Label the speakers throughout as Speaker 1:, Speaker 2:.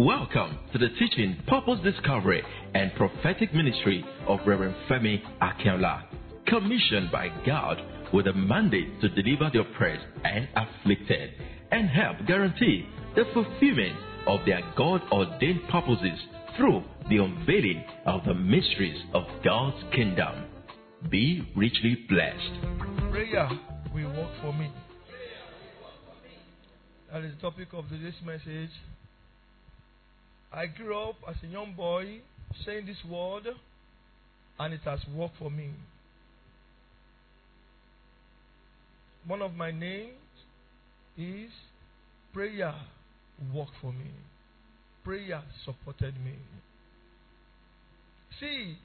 Speaker 1: Welcome to the teaching, purpose discovery, and prophetic ministry of Reverend Femi Akinola, commissioned by God with a mandate to deliver the oppressed and afflicted and help guarantee the fulfillment of their God ordained purposes through the unveiling of the mysteries of God's kingdom. Be richly blessed.
Speaker 2: Prayer will work for me. That is the topic of today's message. I grew up as a young boy saying this word, and it has worked for me. One of my names is Prayer worked for me. Prayer supported me. See,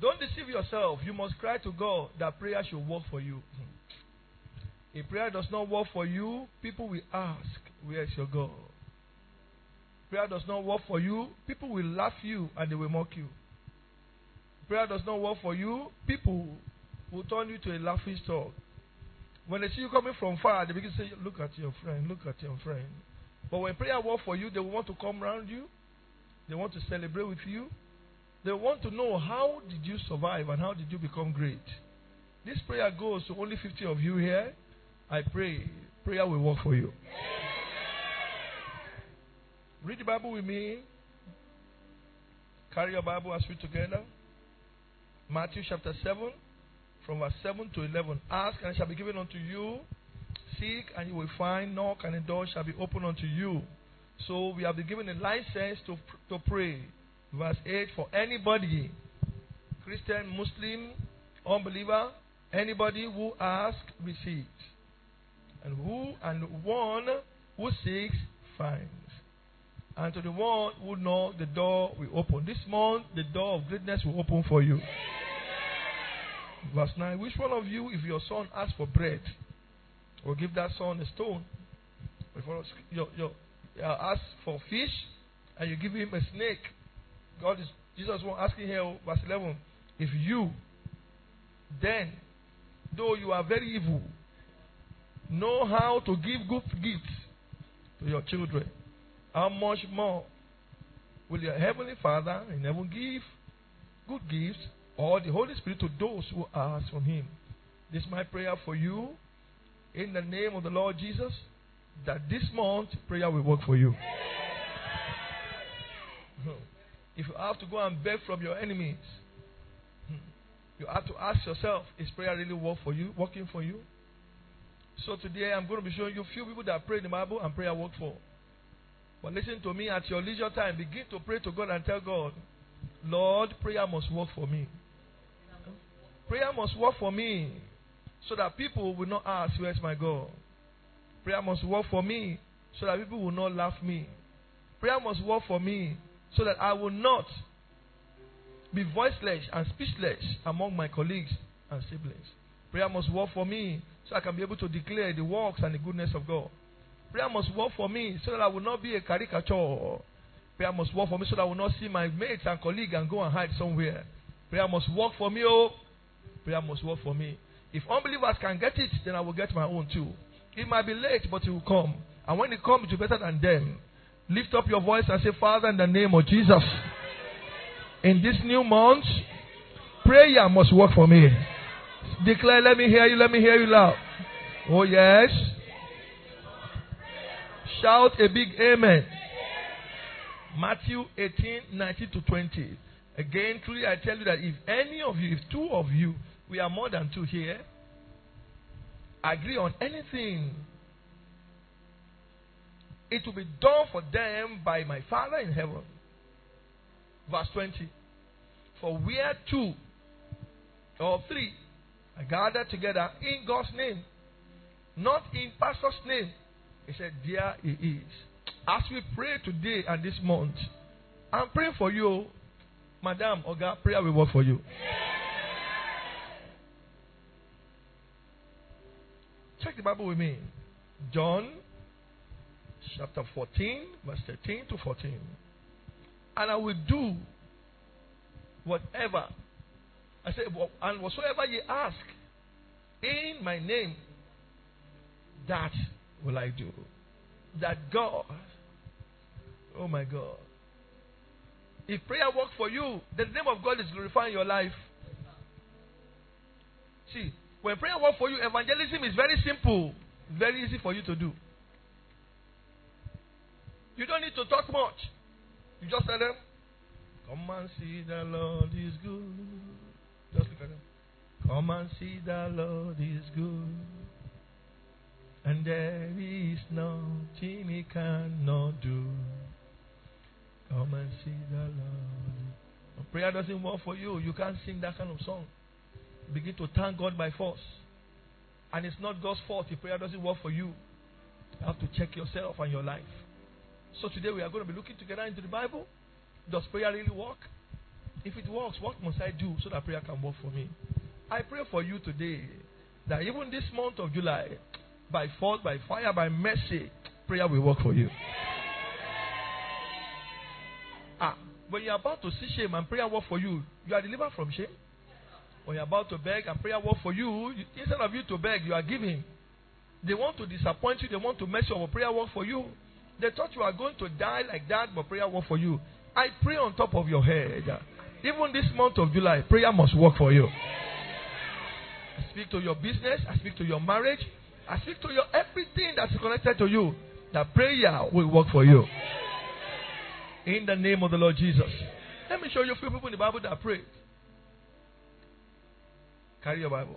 Speaker 2: don't deceive yourself. You must cry to God that prayer should work for you. Hmm. If prayer does not work for you, people will ask, Where is your God? Prayer does not work for you, people will laugh you and they will mock you. Prayer does not work for you, people will turn you to a laughing stock. When they see you coming from far, they begin to say, Look at your friend, look at your friend. But when prayer works for you, they will want to come around you. They want to celebrate with you. They want to know how did you survive and how did you become great. This prayer goes to only 50 of you here. I pray prayer will work for you. Read the Bible with me. Carry your Bible as we together. Matthew chapter 7, from verse 7 to 11. Ask and it shall be given unto you. Seek and you will find. Knock and the door shall be opened unto you. So we have been given a license to, to pray. Verse 8 For anybody, Christian, Muslim, unbeliever, anybody who asks, receives. And who and one who seeks, finds. And to the one who knocks, the door will open. This month, the door of greatness will open for you. Verse 9 Which one of you, if your son asks for bread, will give that son a stone? If your, your, uh, ask for fish, and you give him a snake. God is Jesus was asking here, verse 11, if you then, though you are very evil, know how to give good gifts to your children, how much more will your heavenly Father in heaven give good gifts or the Holy Spirit to those who ask from Him? This is my prayer for you in the name of the Lord Jesus that this month prayer will work for you. If you have to go and beg from your enemies, you have to ask yourself, is prayer really work for you, working for you? So today I'm going to be showing you a few people that pray in the Bible and prayer work for. But listen to me at your leisure time. Begin to pray to God and tell God, Lord, prayer must work for me. Prayer must work for me so that people will not ask, Where's my God? Prayer must work for me so that people will not laugh me. Prayer must work for me so that I will not be voiceless and speechless among my colleagues and siblings. Prayer must work for me so I can be able to declare the works and the goodness of God. Prayer must work for me so that I will not be a caricature. Prayer must work for me so that I will not see my mates and colleagues and go and hide somewhere. Prayer must work for me, oh. Prayer must work for me. If unbelievers can get it, then I will get my own too. It might be late, but it will come. And when it comes, be better than them. Lift up your voice and say, Father, in the name of Jesus, in this new month, prayer must work for me. Declare, let me hear you, let me hear you loud. Oh, yes. Shout a big amen. Matthew 18, 19 to 20. Again, truly I tell you that if any of you, if two of you, we are more than two here, agree on anything, it will be done for them by my Father in heaven. Verse 20. For where two or three are gathered together in God's name, not in pastor's name, he said, There he is. As we pray today and this month, I'm praying for you, Madam Oga. Prayer will work for you. Check the Bible with me. John chapter 14, verse 13 to 14. And I will do whatever. I said, and whatsoever ye ask in my name, that will I do. That God Oh my God. If prayer works for you, the name of God is glorifying your life. See, when prayer works for you, evangelism is very simple, very easy for you to do. You don't need to talk much. You just tell them, Come and see the Lord is good. Just look at them. Come and see the Lord is good. And there is nothing he cannot do. Come and see the Lord. Prayer doesn't work for you, you can't sing that kind of song. Begin to thank God by force. And it's not God's fault if prayer doesn't work for you. You have to check yourself and your life. So today we are going to be looking together into the Bible. Does prayer really work? If it works, what must I do so that prayer can work for me? I pray for you today that even this month of July, by force, by fire, by mercy, prayer will work for you. Ah, when you're about to see shame and prayer work for you, you are delivered from shame. When you're about to beg and prayer work for you, instead of you to beg, you are giving. They want to disappoint you, they want to mess your prayer work for you. They thought you are going to die like that, but prayer work for you. I pray on top of your head. Even this month of July, prayer must work for you. I speak to your business, I speak to your marriage, I speak to you everything that's connected to you. That prayer will work for you. In the name of the Lord Jesus. Let me show you a few people in the Bible that prayed. Carry your Bible.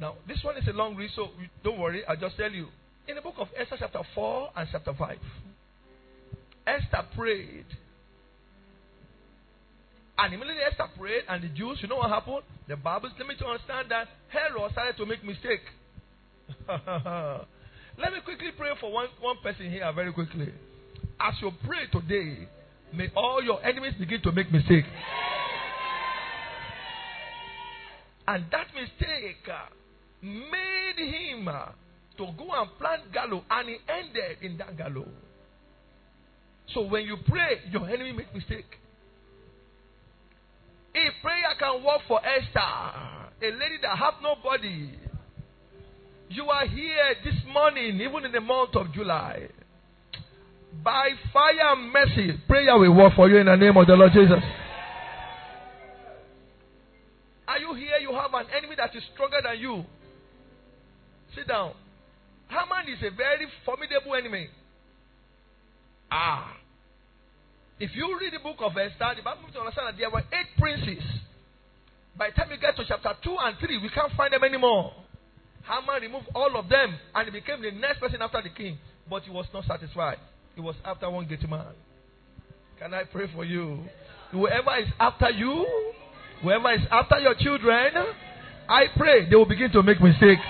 Speaker 2: Now, this one is a long read, so don't worry, I'll just tell you. In the book of Esther, chapter 4 and chapter 5, Esther prayed. And immediately Esther prayed, and the Jews, you know what happened? The Bible let me to understand that Herod started to make mistake. let me quickly pray for one, one person here very quickly. As you pray today, may all your enemies begin to make mistake. And that mistake uh, made him uh, to go and plant gallows, and he ended in that gallows. So when you pray, your enemy make mistake. If prayer can work for Esther, a lady that have nobody, you are here this morning, even in the month of July. By fire and mercy, prayer will work for you in the name of the Lord Jesus. Are you here? You have an enemy that is stronger than you. Sit down. Haman is a very formidable enemy. Ah. If you read the book of Esther, the Bible to understand that there were eight princes. By the time you get to chapter 2 and 3, we can't find them anymore. Haman removed all of them and he became the next person after the king. But he was not satisfied. He was after one great man. Can I pray for you? Whoever is after you, whoever is after your children, I pray they will begin to make mistakes.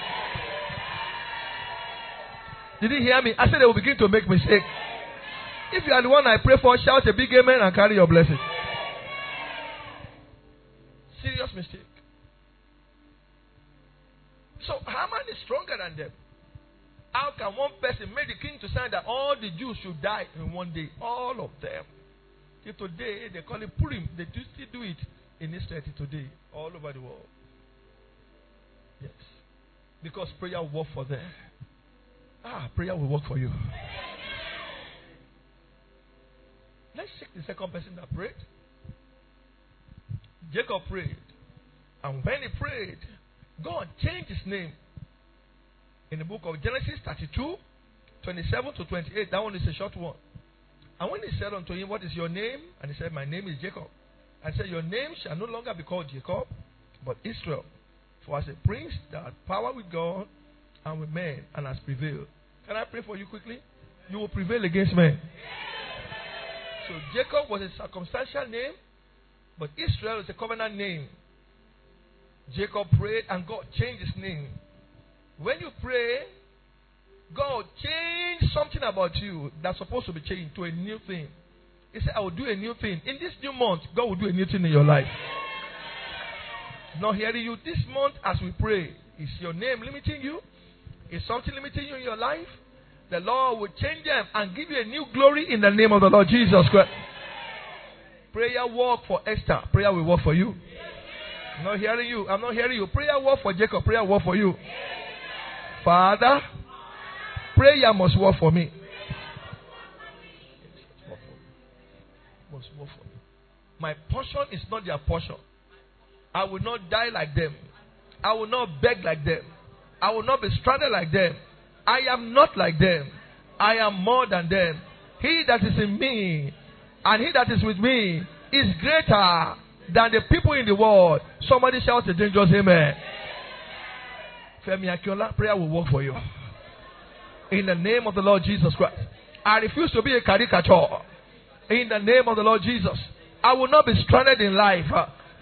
Speaker 2: Did you hear me? I said they will begin to make mistakes. If you are the one I pray for, shout a big amen and carry your blessing. Serious mistake. So Haman is stronger than them. How can one person make the king to sign that all the Jews should die in one day? All of them. Till today, they call it Purim. They do still do it in Israel today, all over the world. Yes. Because prayer will work for them. Ah, prayer will work for you. Let's the second person that prayed. Jacob prayed. And when he prayed, God changed his name. In the book of Genesis 32, 27 to 28, that one is a short one. And when he said unto him, What is your name? And he said, My name is Jacob. I said, Your name shall no longer be called Jacob, but Israel. For as a prince that had power with God and with men and has prevailed. Can I pray for you quickly? You will prevail against men. So Jacob was a circumstantial name, but Israel is a covenant name. Jacob prayed and God changed his name. When you pray, God changed something about you that's supposed to be changed to a new thing. He said, I will do a new thing. In this new month, God will do a new thing in your life. Not hearing you this month as we pray. Is your name limiting you? Is something limiting you in your life? The Lord will change them and give you a new glory in the name of the Lord Jesus Christ. Prayer work for Esther. Prayer will work for you. I'm not hearing you. I'm not hearing you. Prayer work for Jacob. Prayer work for you. Father, prayer must work for me. must work for me. My portion is not their portion. I will not die like them. I will not beg like them. I will not be stranded like them. I am not like them. I am more than them. He that is in me and he that is with me is greater than the people in the world. Somebody shout a dangerous amen. Femi Akinola, prayer will work for you. In the name of the Lord Jesus Christ. I refuse to be a caricature. In the name of the Lord Jesus. I will not be stranded in life.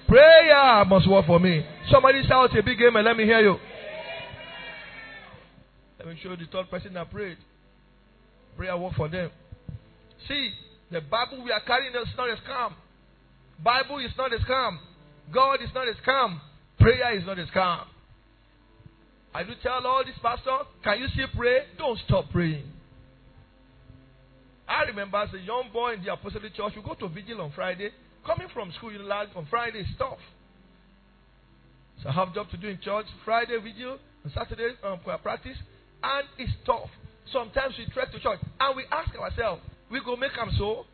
Speaker 2: Prayer must work for me. Somebody shout a big amen. Let me hear you. Show you the third person that prayed. Prayer work for them. See, the Bible we are carrying is not a scam. Bible is not a scam. God is not a scam. Prayer is not a scam. I do tell all these pastors, can you still pray? Don't stop praying. I remember as a young boy in the Apostolic Church, you go to vigil on Friday. Coming from school, you learn on Friday tough. So I have job to do in church. Friday vigil, on Saturday um, practice, and it's tough. Sometimes we trek to church and we ask ourselves, we go make them so.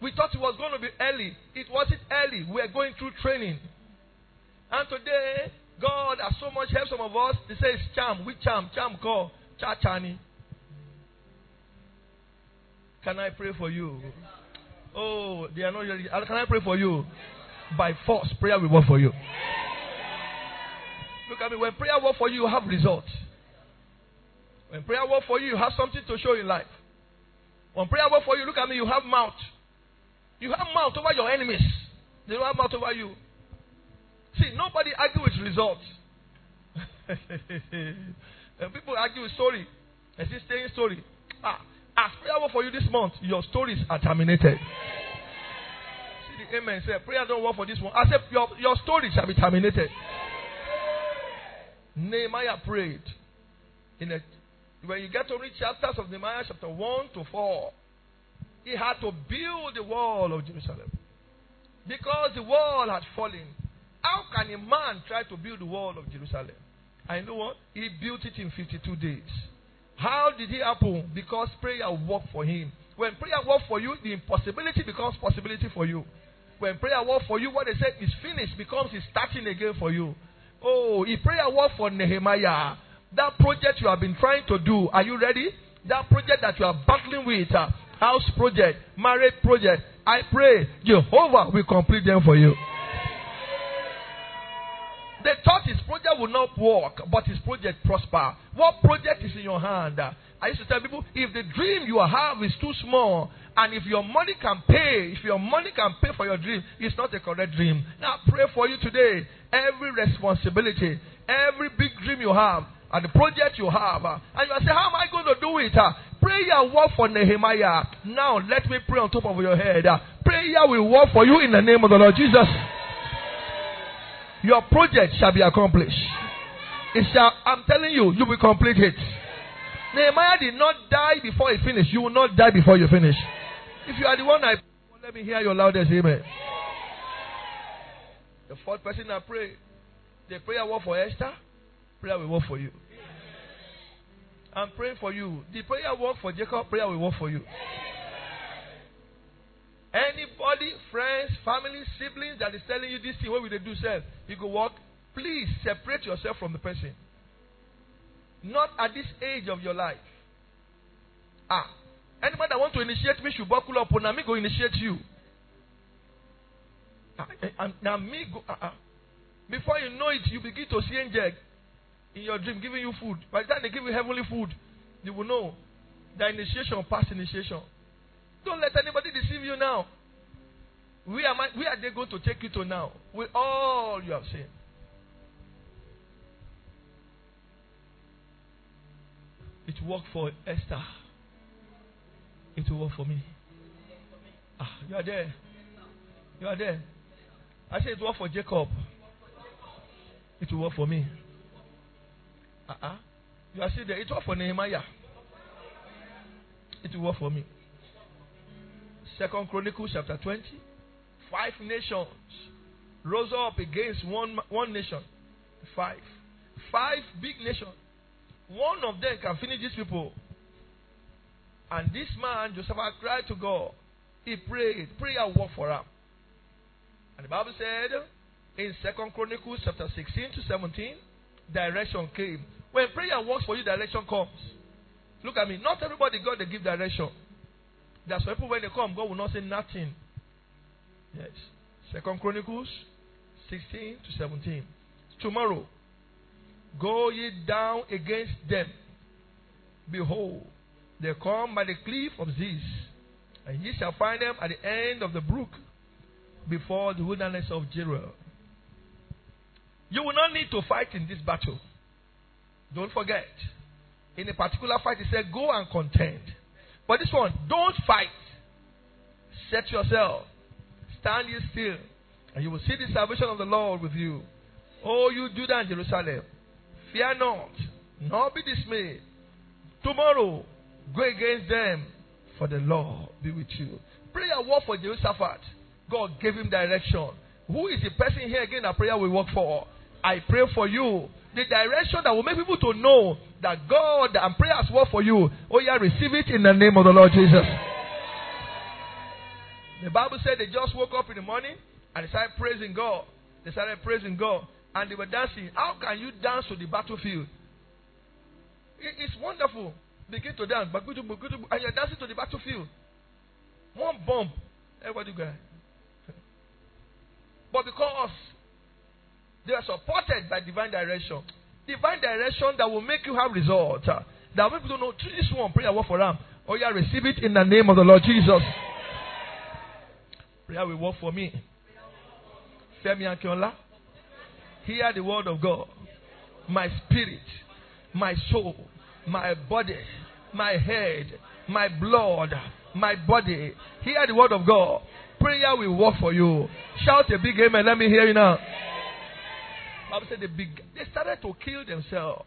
Speaker 2: We thought it was going to be early. It wasn't early. We are going through training. And today, God has so much helped some of us. They says, it's charm. Which charm? Charm call. Chachani. Can I pray for you? Oh, they are not. Can I pray for you? By force, prayer will work for you. Look at me. When prayer work for you, you have results. When prayer work for you, you have something to show in life. When prayer work for you, look at me, you have mouth. You have mouth over your enemies. They don't have mouth over you. See, nobody argue with results. People argue with story. And see, staying story. Ah, as prayer work for you this month, your stories are terminated. See the amen. Say, prayer don't work for this one. I said, your, your story shall be terminated. Nehemiah prayed. In a, when you get to read chapters of Nehemiah, chapter 1 to 4, he had to build the wall of Jerusalem. Because the wall had fallen. How can a man try to build the wall of Jerusalem? I know what? He built it in 52 days. How did it happen? Because prayer worked for him. When prayer worked for you, the impossibility becomes possibility for you. When prayer worked for you, what they said is finished becomes it's starting again for you. Oh, if prayer worked for Nehemiah, that project you have been trying to do, are you ready? That project that you are battling with, uh, house project, marriage project, I pray Jehovah will complete them for you. They thought his project would not work, but his project prosper. What project is in your hand? I used to tell people if the dream you have is too small, and if your money can pay, if your money can pay for your dream, it's not a correct dream. Now pray for you today. Every responsibility, every big dream you have, and the project you have, uh, and you say, How am I going to do it? Uh? Prayer work for Nehemiah. Now let me pray on top of your head. Uh, prayer will work for you in the name of the Lord Jesus. Your project shall be accomplished. It shall, I'm telling you, you will complete it. Nehemiah did not die before he finished. You will not die before you finish. If you are the one I let me hear your loudest amen. The fourth person I pray, the prayer work for Esther, prayer will work for you. I'm praying for you. The prayer work for Jacob, prayer will work for you. Anybody, friends, family, siblings that is telling you this thing, what will they do, sir? You go walk. Please separate yourself from the person. Not at this age of your life. Ah. Anybody that want to initiate me should buckle up. Now me go initiate you. Ah, eh, now me go. Ah, ah. Before you know it, you begin to see angel in your dream giving you food. By the time they give you heavenly food, you will know the initiation past initiation. Don't let anybody deceive you now. Where, am I, where are they going to take you to now? With all you have seen. It worked for Esther. It will work for me. Ah, you are there. You are there. I said it worked for Jacob. It will work for me. Uh-uh. You are still there. It worked for Nehemiah. It will work for me. Second Chronicles chapter 20. Five nations rose up against one, one nation. Five. Five big nations. One of them can finish these people. And this man, Joseph, cried to God. He prayed. Prayer worked for him. And the Bible said in Second Chronicles chapter 16 to 17, direction came. When prayer works for you, direction comes. Look at me. Not everybody God they give direction. There's people when they come, God will not say nothing. Yes. Second Chronicles 16 to 17. Tomorrow, go ye down against them. Behold, they come by the cliff of Ziz, and ye shall find them at the end of the brook, before the wilderness of Jeruel. You will not need to fight in this battle. Don't forget. In a particular fight, he said, Go and contend. But this one, don't fight. Set yourself. Stand ye still. And you will see the salvation of the Lord with you. Oh, you Judah and Jerusalem. Fear not, nor be dismayed. Tomorrow, go against them, for the Lord be with you. Pray a war for Jehoshaphat. God gave him direction. Who is the person here again that prayer will work for? I pray for you. The direction that will make people to know that God and prayer has work for you. Oh yeah, receive it in the name of the Lord Jesus. The Bible said they just woke up in the morning and they started praising God. They started praising God and they were dancing. How can you dance to the battlefield? It's wonderful. Begin to dance, and you're dancing to the battlefield. One bomb, everybody go. But because they are supported by divine direction. Divine direction that will make you have results. Uh, that make people know this one prayer work for them. Oh yeah, receive it in the name of the Lord Jesus. Prayer will work for me. Femi Akinola. Hear the word of God. My spirit, my soul, my body, my head, my blood, my body. Hear the word of God. Prayer will work for you. Shout a big amen. Let me hear you now. Bible said they, they started to kill themselves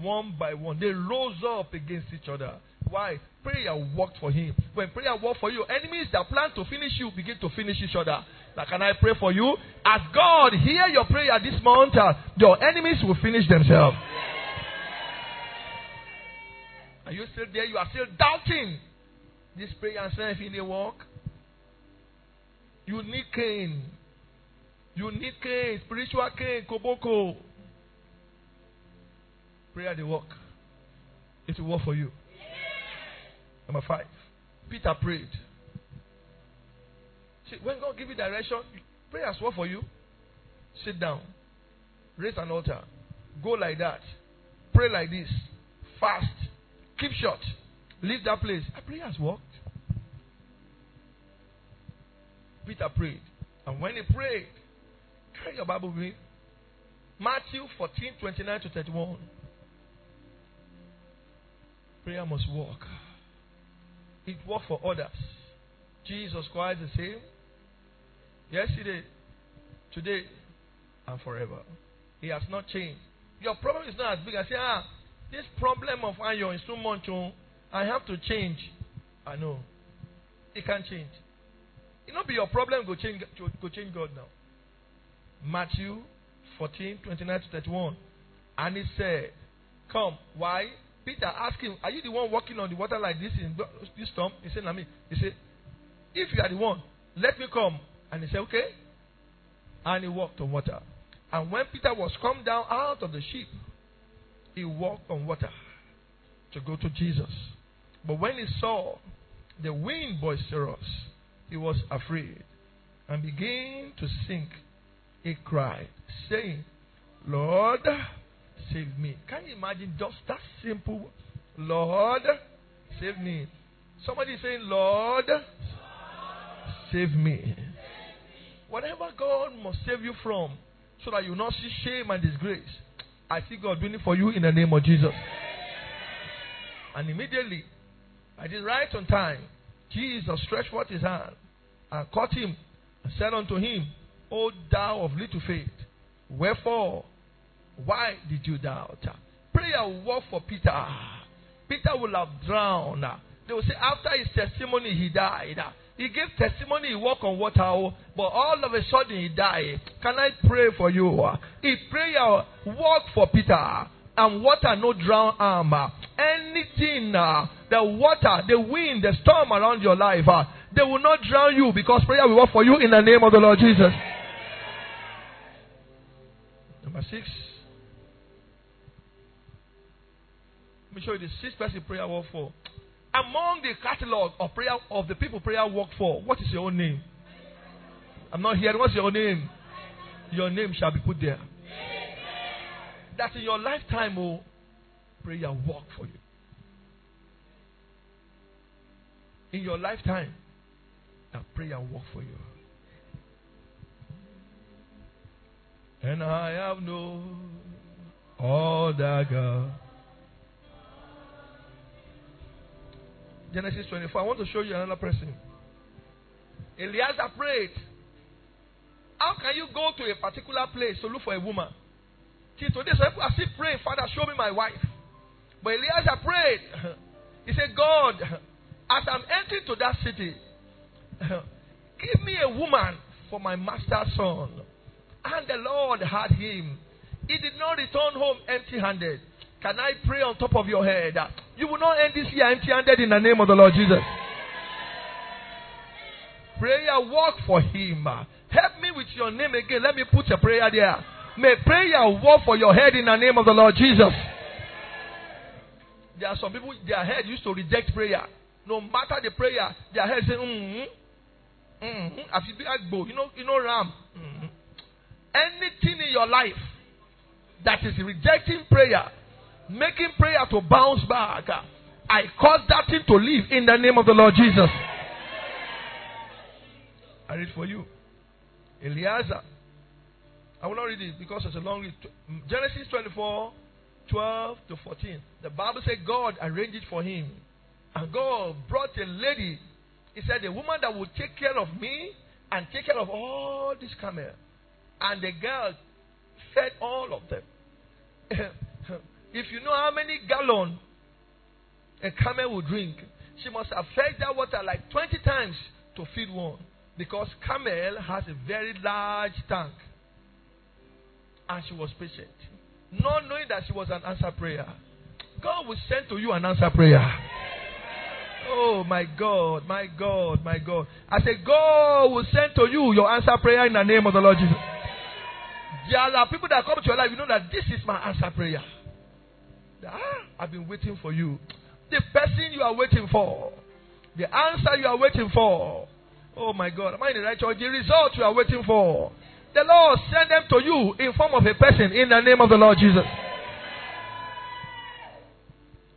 Speaker 2: one by one. They rose up against each other. Why? Prayer worked for him. When prayer worked for you, enemies that plan to finish you begin to finish each other. Now, can I pray for you? As God hear your prayer this month, uh, your enemies will finish themselves. Are you still there? You are still doubting this prayer and saying if it work. You need cane. You need cane, spiritual cane, Koboko. Prayer the work. It will work for you. Number five. Peter prayed. See, when God give you direction, prayers work for you. Sit down. Raise an altar. Go like that. Pray like this. Fast. Keep short. Leave that place. Prayer has worked. Peter prayed. And when he prayed, carry your Bible with me. Matthew 14, 29 to 31. Prayer must work. It worked for others. Jesus Christ the same. Yesterday, today, and forever. He has not changed. Your problem is not as big as say, ah, this problem of iron is too much. Oh, I have to change. I know. It can't change. It not be your problem go change go change God now. Matthew 14, 29 to 31. And he said, Come. Why? Peter asked him, Are you the one walking on the water like this in this storm? He said, me. He said, If you are the one, let me come. And he said, Okay. And he walked on water. And when Peter was come down out of the ship, he walked on water to go to Jesus. But when he saw the wind boisterous, he was afraid and began to sink. He cried, saying, Lord, save me. Can you imagine just that simple? Lord, save me. Somebody saying, Lord, save me. Whatever God must save you from, so that you not see shame and disgrace, I see God doing it for you in the name of Jesus. And immediately, I did right on time. Jesus stretched forth his hand and caught him and said unto him, O thou of little faith, wherefore, why did you doubt? Prayer will work for Peter. Peter will have drowned. They will say, after his testimony, he died. He gave testimony, he walked on water, but all of a sudden he died. Can I pray for you? If prayer work for Peter, and water no drown arm. Anything, uh, the water, the wind, the storm around your life, uh, they will not drown you because prayer will work for you in the name of the Lord Jesus. Number six. Let me show you the six person prayer work for. Among the catalog of prayer of the people prayer work for, what is your own name? I'm not hearing. What's your name? Your name shall be put there. That in your lifetime, oh, prayer work for you. In your lifetime, that prayer work for you. And I have known all that God. Genesis 24. I want to show you another person. Eliezer prayed. How can you go to a particular place to look for a woman? See, today some people are still praying, Father, show me my wife. But Eliezer prayed. He said, God, as I'm entering to that city, give me a woman for my master's son. And the Lord had him. He did not return home empty handed. Can I pray on top of your head? You will not end this year empty handed in the name of the Lord Jesus. Prayer work for him. Help me with your name again. Let me put a prayer there. May prayer work for your head in the name of the Lord Jesus. There are some people, their head used to reject prayer. No matter the prayer, their head say, mm-hmm. Mm-hmm. You know, you know, ram. Mm-hmm. Anything in your life that is rejecting prayer, making prayer to bounce back, I cause that thing to leave in the name of the Lord Jesus. I read for you. Eliezer. I will not read it because it's a long read. Genesis 24, 12 to 14. The Bible said God arranged it for him. And God brought a lady. He said, A woman that will take care of me and take care of all this camels. And the girl fed all of them. if you know how many gallons a camel will drink, she must have fed that water like 20 times to feed one. Because camel has a very large tank. And she was patient. Not knowing that she was an answer prayer. God will send to you an answer prayer. Oh my God, my God, my God. I say, God will send to you your answer prayer in the name of the Lord Jesus. There are people that come to your life, you know that this is my answer prayer. Ah, I've been waiting for you. The person you are waiting for, the answer you are waiting for. Oh my God, am I in the right church? The result you are waiting for. The Lord send them to you in form of a person in the name of the Lord Jesus.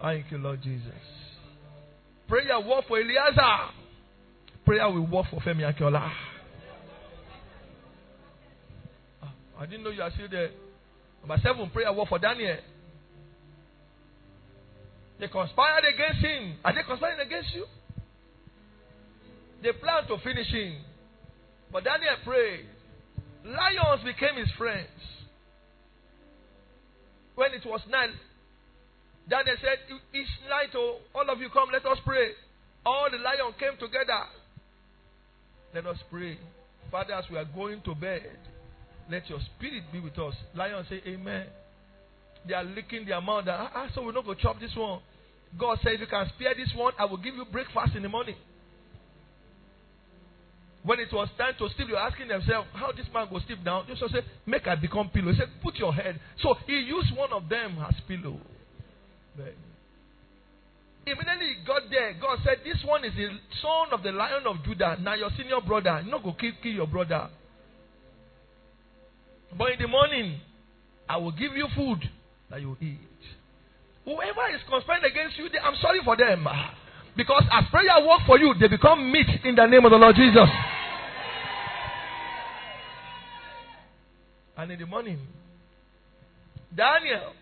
Speaker 2: Thank you, Lord Jesus. Prayer work for Eliezer. Prayer will work for Femi Akinola. I didn't know you are still there. Number seven, prayer work for Daniel. They conspired against him. Are they conspiring against you? They planned to finish him. But Daniel prayed. Lions became his friends. When it was night, Daniel said, It's night, oh, all of you come, let us pray. All the lions came together. Let us pray. Father, as we are going to bed, let your spirit be with us. Lion say, Amen. They are licking their mouth. Ah, ah, so we're not going to chop this one. God said, If you can spare this one, I will give you breakfast in the morning. When it was time to sleep, they were asking themselves, How this man go sleep down? Just said, Make I become pillow. He said, Put your head. So he used one of them as pillow. Immediately he got there. God said, This one is the son of the lion of Judah. Now your senior brother. You not go kill, kill your brother. But in the morning, I will give you food that you eat. Whoever is conspiring against you, I'm sorry for them. Because as prayer work for you, they become meat in the name of the Lord Jesus. And in the morning, Daniel,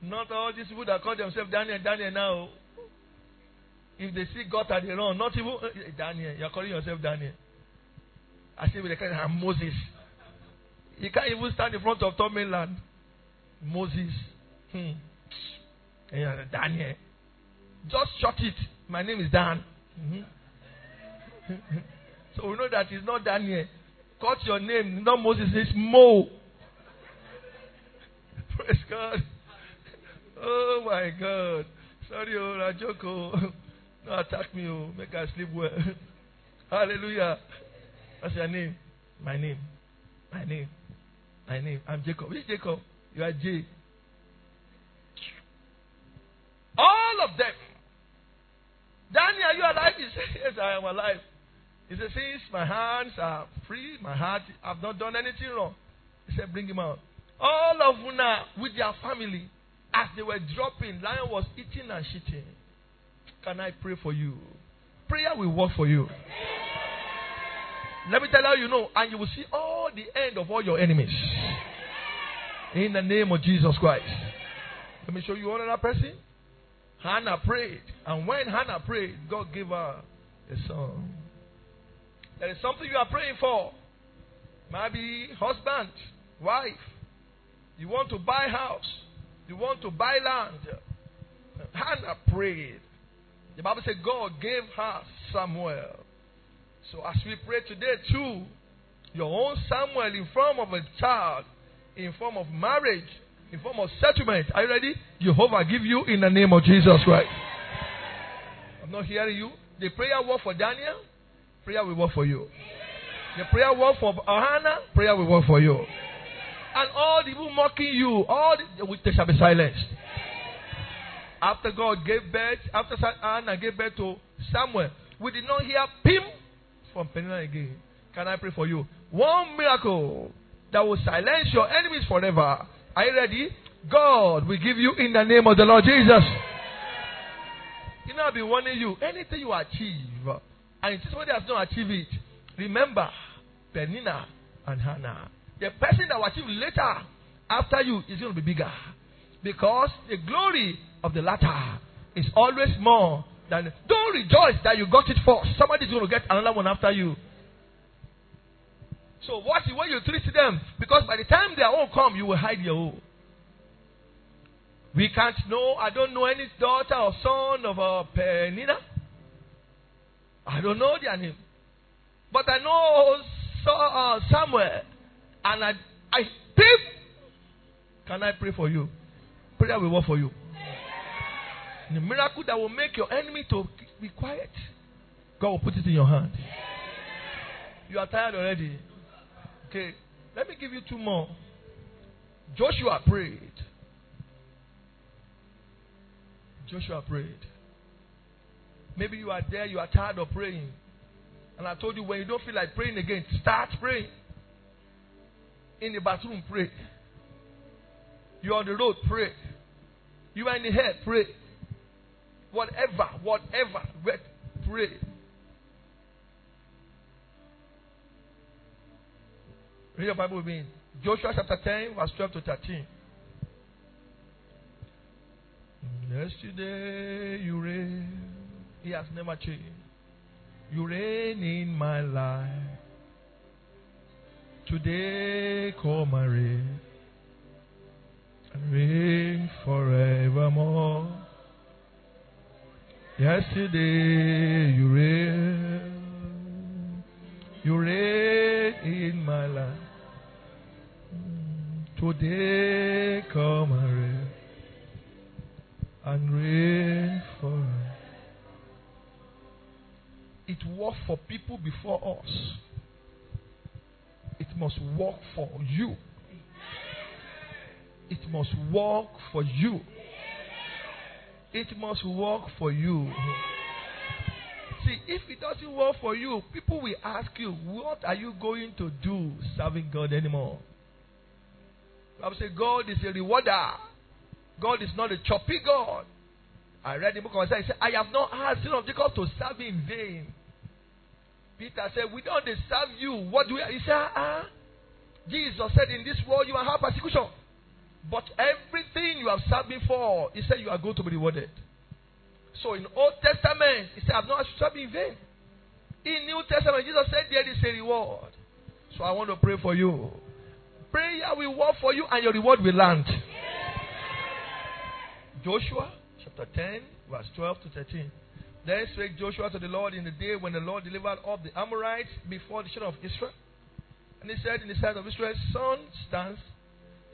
Speaker 2: not all these people that call themselves Daniel, Daniel now. If they see God at the run, not even eh, Daniel, you're calling yourself Daniel. I say with the kind of Moses. He can't even stand in front of Tom Mainland. Moses. Hmm. And Daniel. Just shut it. My name is Dan. Mm-hmm. so we know that it's not Daniel. Cut your name, not Moses, it's Mo. Praise God. Oh my God. Sorry, oh, Rajoko. No attack me, oh. Make I sleep well. Hallelujah. What's your name? My name. My name. My name. I'm Jacob. Which Jacob? You are J. All of them. Daniel, are you alive? He said, Yes, I am alive. He said, Since my hands are free, my heart, I've not done anything wrong. He said, Bring him out. All of Una with their family, as they were dropping, lion was eating and shitting. Can I pray for you? Prayer will work for you. Let me tell you, you know, and you will see all the end of all your enemies. In the name of Jesus Christ. Let me show you another person. Hannah prayed. And when Hannah prayed, God gave her a son. There is something you are praying for. Maybe husband, wife. You want to buy house. You want to buy land. Hannah prayed. The Bible said God gave her Samuel. So as we pray today too, your own Samuel in form of a child, in form of marriage, in form of settlement. Are you ready? Jehovah give you in the name of Jesus Christ. I'm not hearing you. The prayer work for Daniel, prayer will work for you. The prayer work for Hannah, prayer will work for you. And all the people mocking you, all the, they shall be silenced. After God gave birth, after Hannah gave birth to Samuel, we did not hear pim from Peninnah again. Can I pray for you? One miracle that will silence your enemies forever. Are you ready? God will give you in the name of the Lord Jesus. You know, I've been warning you. Anything you achieve, and if somebody has not achieved it, remember Peninnah and Hannah. The person that will achieve later after you is going to be bigger. Because the glory of the latter is always more than. Don't rejoice that you got it first. Somebody's going to get another one after you. So watch the way you treat them. Because by the time their own come, you will hide your own. We can't know. I don't know any daughter or son of a Peninnah. I don't know their name. But I know uh, Samuel. And I, I. Can I pray for you? Prayer will work for you. The miracle that will make your enemy to be quiet. God will put it in your hand. You are tired already. Okay. Let me give you two more. Joshua prayed. Joshua prayed. Maybe you are there, you are tired of praying. And I told you when you don't feel like praying again, start praying. In the bathroom, pray. You're on the road, pray. You are in the head, pray. Whatever, whatever, pray. Read your Bible with me. Joshua chapter 10, verse 12 to 13. Yesterday you reign. He has never changed. You reign in my life. Today come and reign. And reign forevermore. Yesterday you reign. Today come and reign. And reign forever. It worked for people before us. It must work for you. It must work for you. It must work for you. See, if it doesn't work for you, people will ask you, what are you going to do serving God anymore? I will say, God is a rewarder. God is not a choppy God. I read the book of Isaiah. He said, I have not asked sin of Jacob to serve in vain. Peter said, We don't serve you. What do we? He said, Ah. Jesus said, In this world you will have persecution. But everything you have served before, he said, you are going to be rewarded. So in Old Testament, he said, I've not served in vain. In New Testament, Jesus said, there is a reward. So I want to pray for you. Prayer will work for you and your reward will land. Joshua chapter 10, verse 12 to 13. Then spake Joshua to the Lord in the day when the Lord delivered up the Amorites before the children of Israel. And he said in the sight of Israel, Sun stands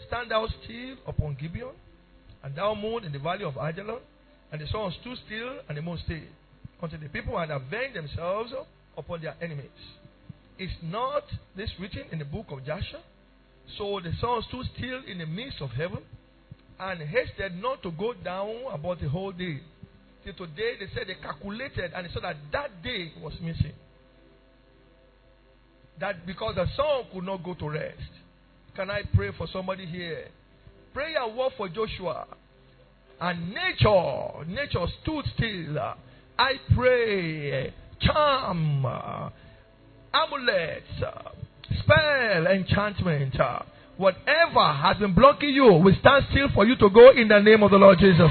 Speaker 2: Stand thou still upon Gibeon, and thou moon in the valley of Ajalon, and the sun stood still, and the moon stayed, until the people had avenged themselves upon their enemies. Is not this written in the book of Joshua? So the sun stood still in the midst of heaven, and hasted not to go down about the whole day. Till today, they said they calculated, and they saw that that day was missing. That because the sun could not go to rest. Can I pray for somebody here? Prayer word for Joshua. And nature, nature stood still. I pray, charm, amulets, spell, enchantment, uh, whatever has been blocking you will stand still for you to go in the name of the Lord Jesus.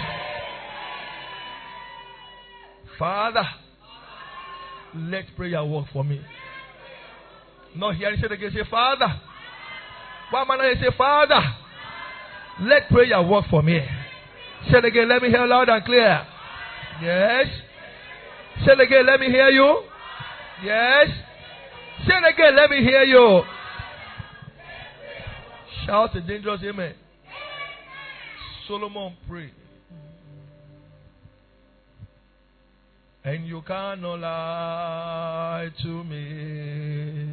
Speaker 2: Father, let prayer work for me. Not hearing say again, say, Father. Why am I not say, Father? Let prayer work for me. Say it again, let me hear loud and clear. Yes. Say it again, let me hear you. Yes. Say it again, let me hear you. Shout a dangerous amen. Solomon prayed. And you cannot lie to me.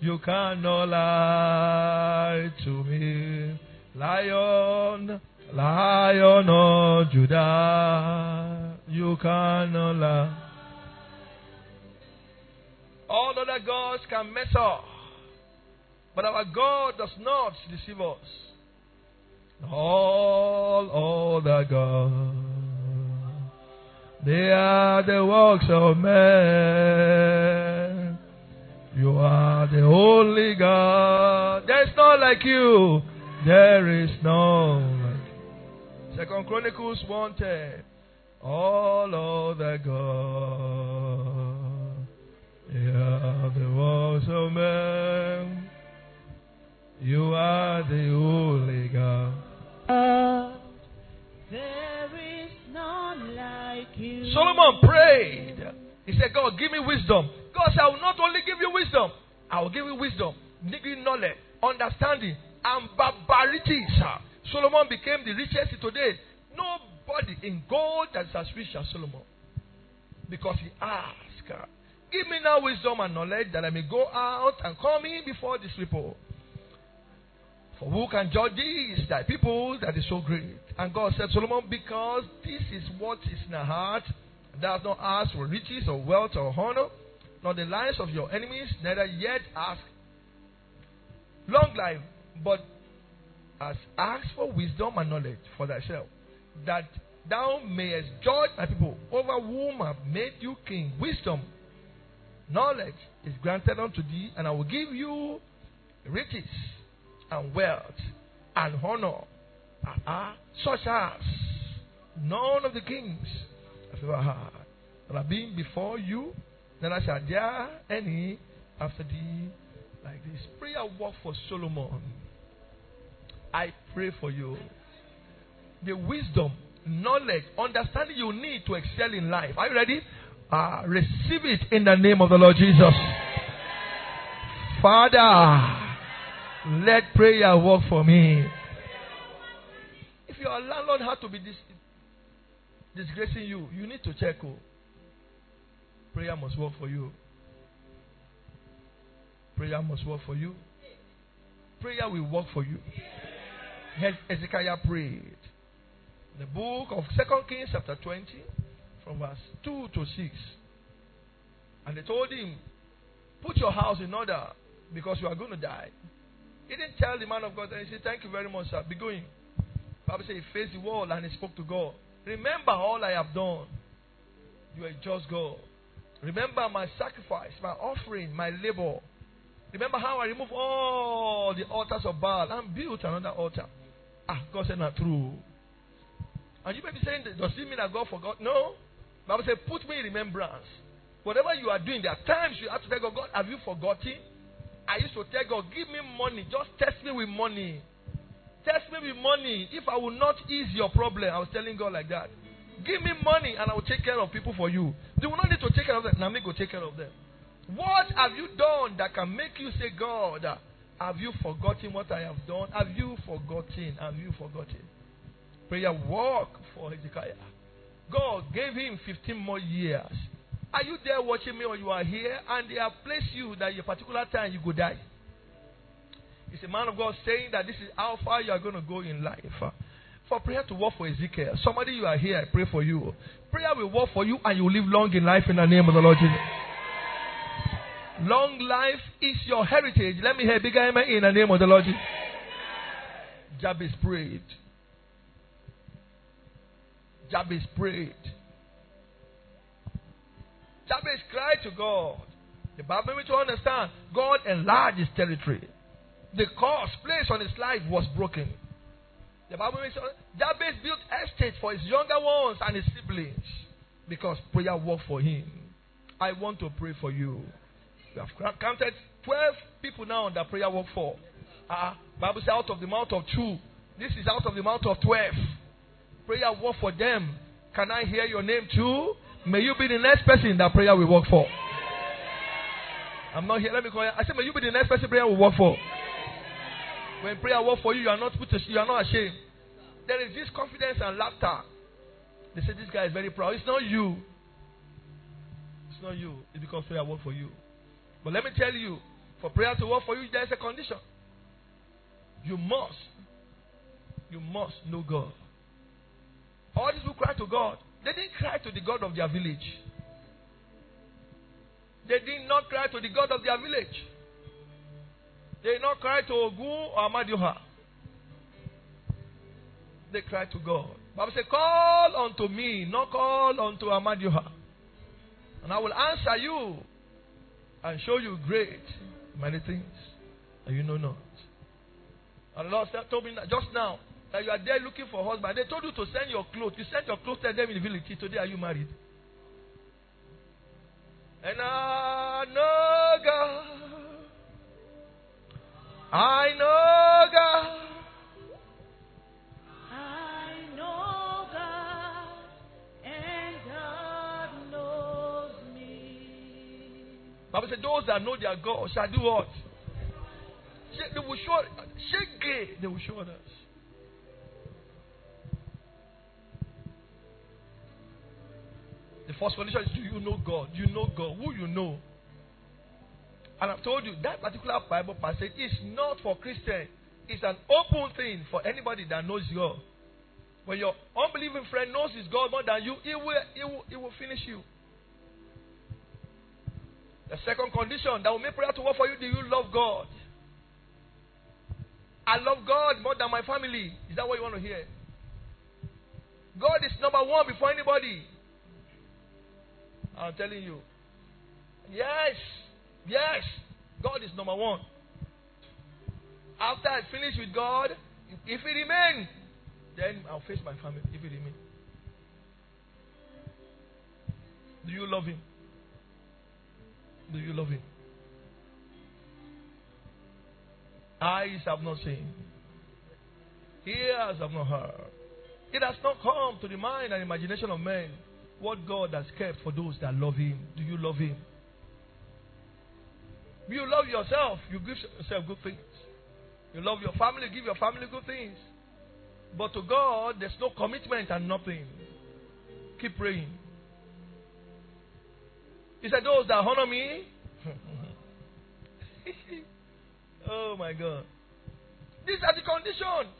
Speaker 2: You cannot lie to me. Lion, lion of Judah, you cannot lie. All other gods can mess up, but our God does not deceive us. All other gods they are the works of men. You are the only God. There's none like you. There is none. Second Chronicles 110. All other God. Are the works of. You are the only God. Solomon prayed. He said, God, give me wisdom. God said, I will not only give you wisdom, I will give you wisdom, give you knowledge, understanding, and barbarities. Solomon became the richest today. Nobody in gold that is as rich as Solomon. Because he asked, Give me now wisdom and knowledge that I may go out and come in before these people. For who can judge these thy people that is so great? And God said, to Solomon, because this is what is in the heart, thou hast not asked for riches or wealth or honor, nor the lives of your enemies, neither yet ask long life, but has asked for wisdom and knowledge for thyself, that thou mayest judge my people, over whom I have made you king. Wisdom, knowledge is granted unto thee, and I will give you riches and wealth and honor such as none of the kings have ever had that have been before you, neither shall there any after thee like this. Prayer work for Solomon. I pray for you. The wisdom, knowledge, understanding you need to excel in life. Are you ready? Uh, receive it in the name of the Lord Jesus. Father, let prayer work for me. If your landlord had to be dis- disgracing you, you need to check. Oh, prayer must work for you. Prayer must work for you. Prayer will work for you. Hezekiah prayed. The book of Second Kings, chapter 20, from verse 2 to 6. And they told him, Put your house in order because you are going to die. He didn't tell the man of God, and he said, Thank you very much, sir. Be going. Bible says he faced the wall and he spoke to God. Remember all I have done. You are just God. Remember my sacrifice, my offering, my labor. Remember how I removed all the altars of Baal and built another altar. Ah, God said, Not true. And you may be saying, Does it mean that God forgot? No. Bible said, Put me in remembrance. Whatever you are doing, there are times you have to tell God, God, have you forgotten? I used to tell God, give me money. Just test me with money. Test me with money. If I will not ease your problem, I was telling God like that. Give me money and I will take care of people for you. You will not need to take care of them. Now me go take care of them. What have you done that can make you say, God, Have you forgotten what I have done? Have you forgotten? Have you forgotten? Prayer work for Hezekiah. God gave him 15 more years. Are you there watching me or you are here and they have placed you that a particular time you go die? It's a man of God saying that this is how far you are going to go in life. For prayer to work for Ezekiel. Somebody you are here, I pray for you. Prayer will work for you and you will live long in life in the name of the Lord Jesus. Long life is your heritage. Let me hear a big amen in the name of the Lord Jesus. Jabez prayed. Jabez prayed. Jabez cried to God. The Bible made to understand God enlarged his territory. The curse placed on his life was broken. The Bible makes Jabez built estates for his younger ones and his siblings because prayer worked for him. I want to pray for you. We have counted 12 people now that prayer work for. Uh, Bible says out of the mouth of two. This is out of the mouth of 12. Prayer work for them. Can I hear your name too? May you be the next person that prayer will work for. I'm not here. Let me call you. I said, may you be the next person prayer will work for. When prayer work for you, you are not put to, you are not ashamed. There is this confidence and laughter. They say this guy is very proud. It's not you. It's not you. It's because prayer work for you. But let me tell you, for prayer to work for you, there is a condition. You must, you must know God. All these who cry to God, they didn't cry to the God of their village. They did not cry to the God of their village. They did not cry to Ogun or Amadioha. They cried to God. Bible says, Call unto me, not call unto Amadioha. And I will answer you and show you great many things and you know not. And the Lord told me just now that you are there looking for a husband. They told you to send your clothes. You sent your clothes to them in the village. Today, are you married? And I know God. I know God.
Speaker 3: I know God, and God knows me.
Speaker 2: Bible said, those that know their God shall do what? They will show, shake they will show others. First condition is do you know God? Do you know God? Who you know? And I've told you that particular Bible passage is not for Christians. It's an open thing for anybody that knows God. When your unbelieving friend knows his God more than you, he will, he will, he will finish you. The second condition that will make prayer to work for you, do you love God? I love God more than my family. Is that what you want to hear? God is number one before anybody. I'm telling you. Yes. Yes. God is number one. After I finish with God, if He remains, then I'll face my family. If He remains. Do you love Him? Do you love Him? Eyes have not seen, ears have not heard. It has not come to the mind and imagination of men what God has kept for those that love Him. Do you love Him? You love yourself, you give yourself good things. You love your family, give your family good things. But to God, there's no commitment and nothing. Keep praying. He said, Those that honor me. oh my God. These are the conditions.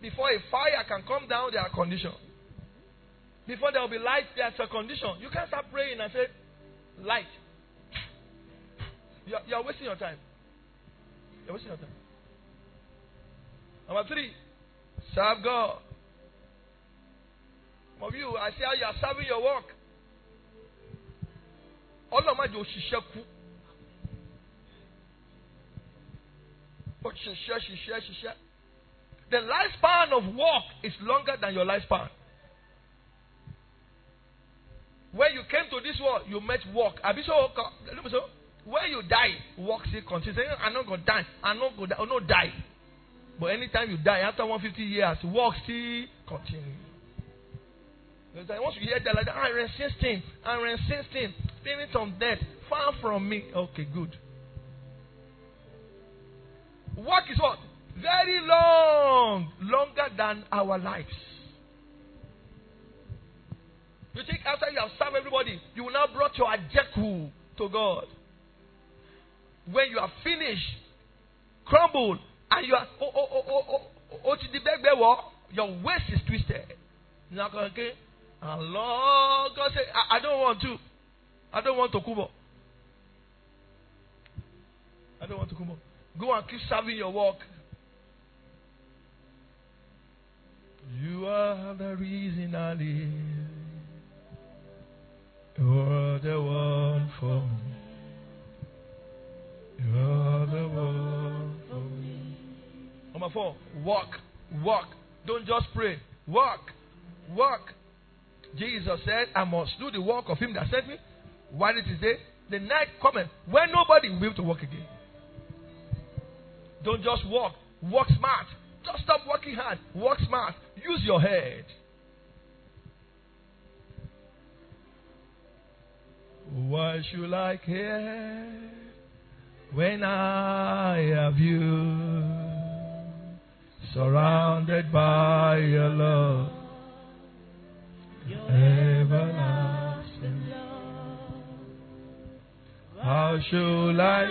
Speaker 2: Before a fire can come down, there are conditions. Before there will be light, there's a condition. You can't start praying and say, light. You're, you're wasting your time. You're wasting your time. Number three, serve God. Some of you, I see how you are serving your work. ọlọ́mọdé òṣìṣẹ́ kú òṣìṣẹ́ ṣiṣẹ́ ṣiṣẹ́ the lifespan of work is longer than your lifespan. When you came to this world, you met work. So when you die, work still continues. I'm not gonna die. I'm not gonna I'm die. But anytime you die, after 150 years, work still continues. Once you hear that like that, ah, I resist him. Ah, I resist him. Spirit of death, far from me. Okay, good. Work is what? Very long. Longer than our lives. You think after you have served everybody, you will now brought your ajeku to God. When you are finished, crumbled, and you are oh oh oh oh oh oh to the back your waist is twisted. Now okay. And Lord God say, I, I don't want to. I don't want to kubo. I don't want to kubo. Go and keep serving your work. You are the reason I live. You're the one for me. You're the one for me. Number four, walk, walk. Don't just pray. Walk, walk. Jesus said, I must do the work of him that sent me while it is day. The night coming when nobody will be able to walk again. Don't just walk. Walk smart. Just stop working hard. Work smart. Use your head. Why should I care when I have you surrounded by your love, everlasting love? How should I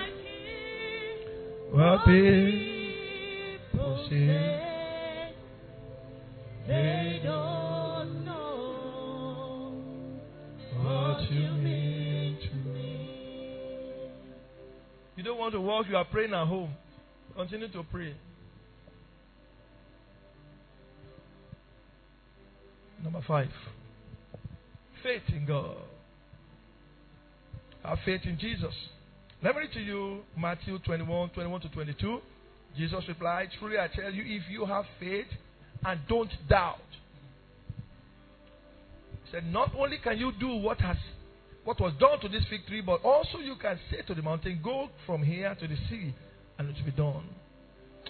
Speaker 2: what people say they don't know what you mean? You don't want to walk, you are praying at home. Continue to pray. Number five, faith in God. Have faith in Jesus. Let me read to you Matthew 21 21 to 22. Jesus replied, Truly I tell you, if you have faith and don't doubt, he said, Not only can you do what has what was done to this fig tree, but also you can say to the mountain, Go from here to the sea, and it will be done.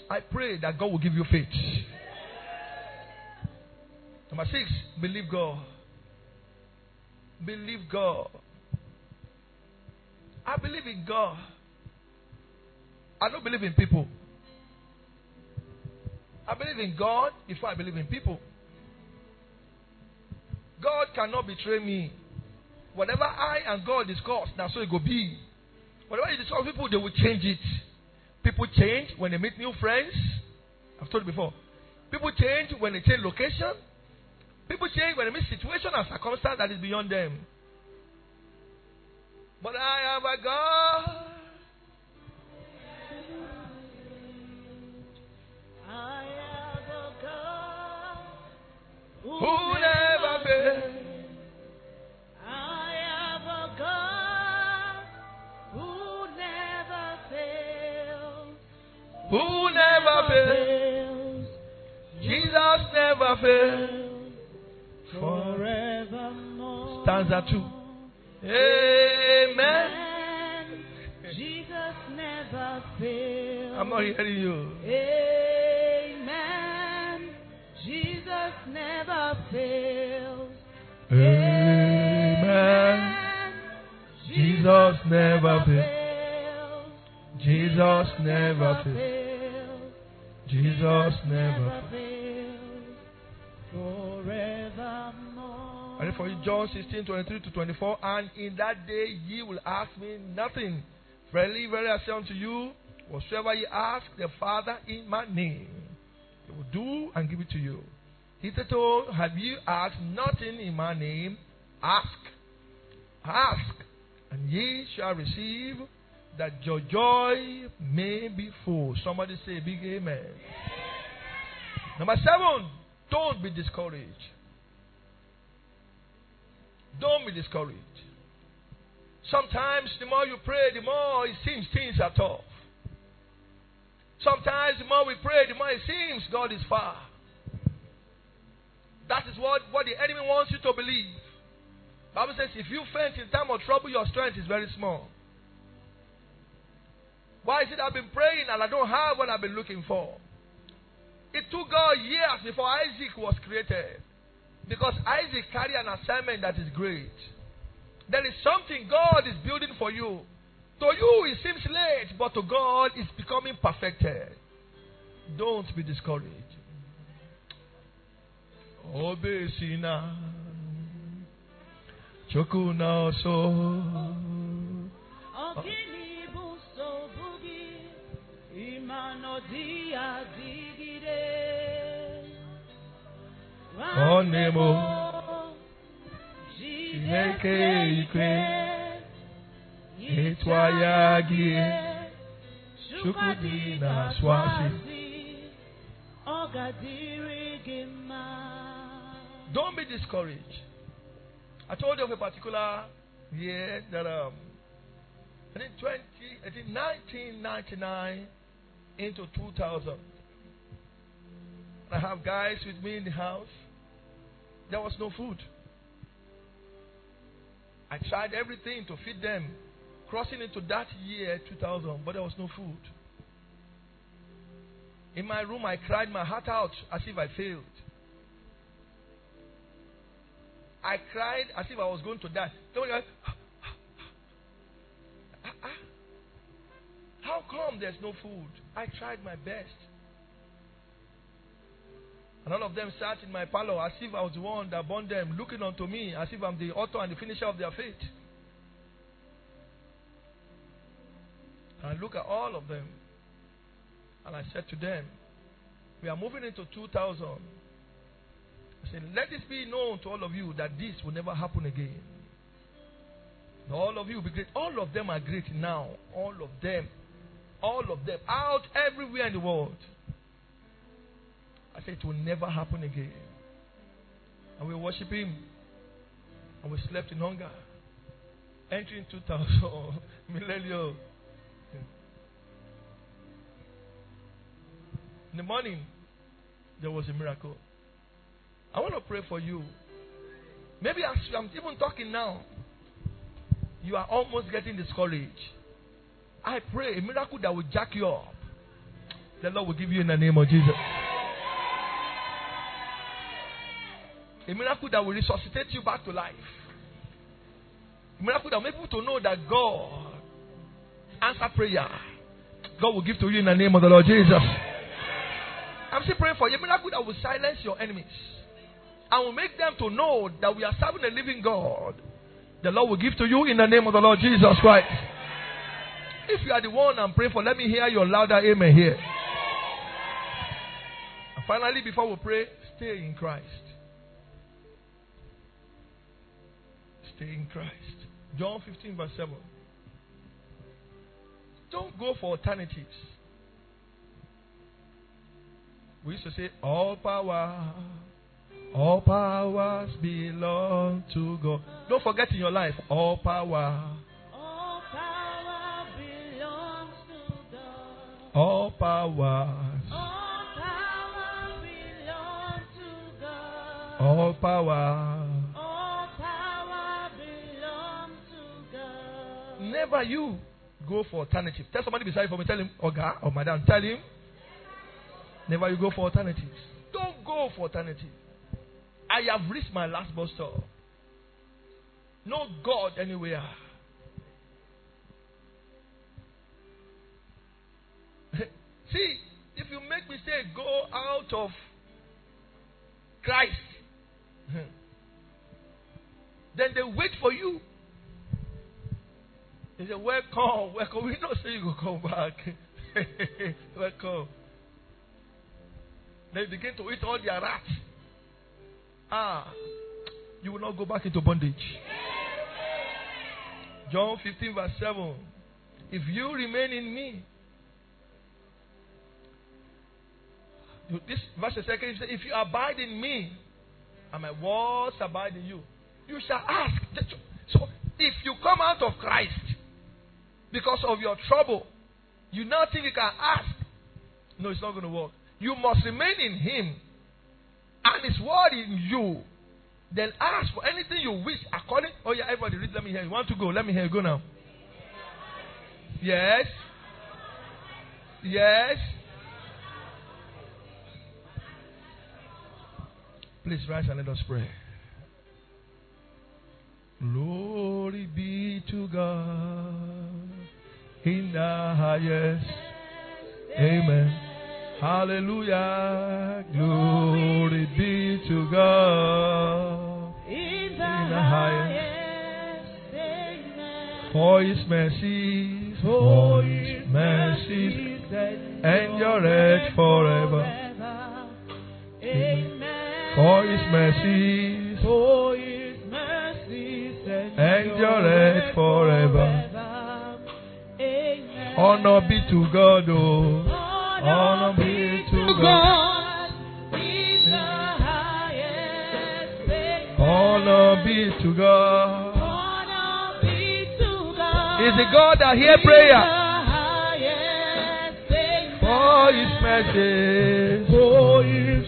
Speaker 2: I pray that God will give you faith. Number six, believe God. Believe God. I believe in God. I don't believe in people. I believe in God before I believe in people. God cannot betray me. Whatever I and God discuss, that's so it will be. Whatever you discuss, people they will change it. People change when they meet new friends. I've told you before. People change when they change location. People change when they meet situation and circumstance that is beyond them. But I have a God.
Speaker 3: I have a God
Speaker 2: who never fails. Jesus never fails.
Speaker 3: Forevermore.
Speaker 2: Stanza two. Amen.
Speaker 3: Jesus never fails.
Speaker 2: I'm not hearing you.
Speaker 3: Amen. Jesus never fails.
Speaker 2: Amen. Jesus never fails. Jesus never fails. Jesus never fails.
Speaker 3: Forevermore.
Speaker 2: I read for you John 16, 23 to 24. And in that day ye will ask me nothing. Verily, verily, I say unto you, whatsoever ye ask the Father in my name, he will do and give it to you. Hitherto have you asked nothing in my name? Ask. Ask, and ye shall receive that your joy may be full. Somebody say big amen. amen. Number seven, don't be discouraged. Don't be discouraged. Sometimes the more you pray, the more it seems things are tough. Sometimes the more we pray, the more it seems God is far. That is what, what the enemy wants you to believe. Bible says if you faint in time of trouble, your strength is very small. Why is it I've been praying and I don't have what I've been looking for? It took God years before Isaac was created. Because Isaac carried an assignment that is great. There is something God is building for you. To you, it seems late. but to God it's becoming perfected. Don't be discouraged. Chokuna so.
Speaker 3: Ọkịnị ịma na ọ dị adịgide. Chineke
Speaker 2: ikwe,
Speaker 3: ikwe,
Speaker 2: ịtụ anya gị,
Speaker 3: Chukwu dị na-asụ asị, ọ ga-adịrị gị mma.
Speaker 2: Don't be discouraged. I told you of a particular year that um, I think 20, I think 1999 into 2000. I have guys with me in the house. There was no food. I tried everything to feed them, crossing into that year 2000, but there was no food. In my room, I cried my heart out as if I failed. I cried as if I was going to die. They were like, "Ah, ah. How come there's no food? I tried my best. And all of them sat in my parlor as if I was the one that born them, looking unto me as if I'm the author and the finisher of their faith. And I look at all of them and I said to them, We are moving into 2000. I said, Let this be known to all of you that this will never happen again. All of you will be great. All of them are great now. All of them. All of them. Out everywhere in the world. I said, It will never happen again. And we worship Him. And we slept in hunger. Entering 2000, millennial. In the morning, there was a miracle. I want to pray for you. Maybe as I'm even talking now, you are almost getting discouraged. I pray a miracle that will jack you up. The Lord will give you in the name of Jesus. A miracle that will resuscitate you back to life. A miracle that will make people to know that God answer prayer. God will give to you in the name of the Lord Jesus. I'm still praying for you. A miracle that will silence your enemies and will make them to know that we are serving a living God. The Lord will give to you in the name of the Lord Jesus Christ. If you are the one I'm praying for, let me hear your louder amen here. And finally, before we pray, stay in Christ. Stay in Christ. John 15, verse 7. Don't go for alternatives. We used to say, All power, all powers belong to God. Don't forget in your life, all power,
Speaker 3: all
Speaker 2: powers,
Speaker 3: All power belongs to God.
Speaker 2: all power.
Speaker 3: All power belongs to God.
Speaker 2: Never you go for alternative. Tell somebody beside you for me, tell him, Oga or Madam, tell him. Never you go for alternatives. Don't go for alternative. I have reached my last bus stop. No God anywhere. See, if you make mistake, go out of Christ. then they wait for you. They say, Welcome, welcome. We don't say you go come back. welcome. They begin to eat all their rats. Ah, you will not go back into bondage. John 15, verse 7. If you remain in me, this verse second. If you abide in me, and my words abide in you, you shall ask. So, if you come out of Christ because of your trouble, you now think you can ask. No, it's not going to work. You must remain in Him and His word in you. Then ask for anything you wish according. Oh, yeah, everybody read. Let me hear. You want to go? Let me hear. you. Go now. Yes. Yes. Please rise and let us pray. Glory be to God in the highest. Amen. Hallelujah. Glory be to God.
Speaker 3: In the highest. Amen.
Speaker 2: For his mercy,
Speaker 3: For his
Speaker 2: mercies endureth forever.
Speaker 3: Amen.
Speaker 2: For his mercies,
Speaker 3: For his mercies
Speaker 2: Endureth forever.
Speaker 3: Amen.
Speaker 2: honor be to God, oh.
Speaker 3: Honor be to God in the highest.
Speaker 2: Honor be to God.
Speaker 3: Honor be to God.
Speaker 2: Is the God that hear prayer for his mercies.
Speaker 3: For his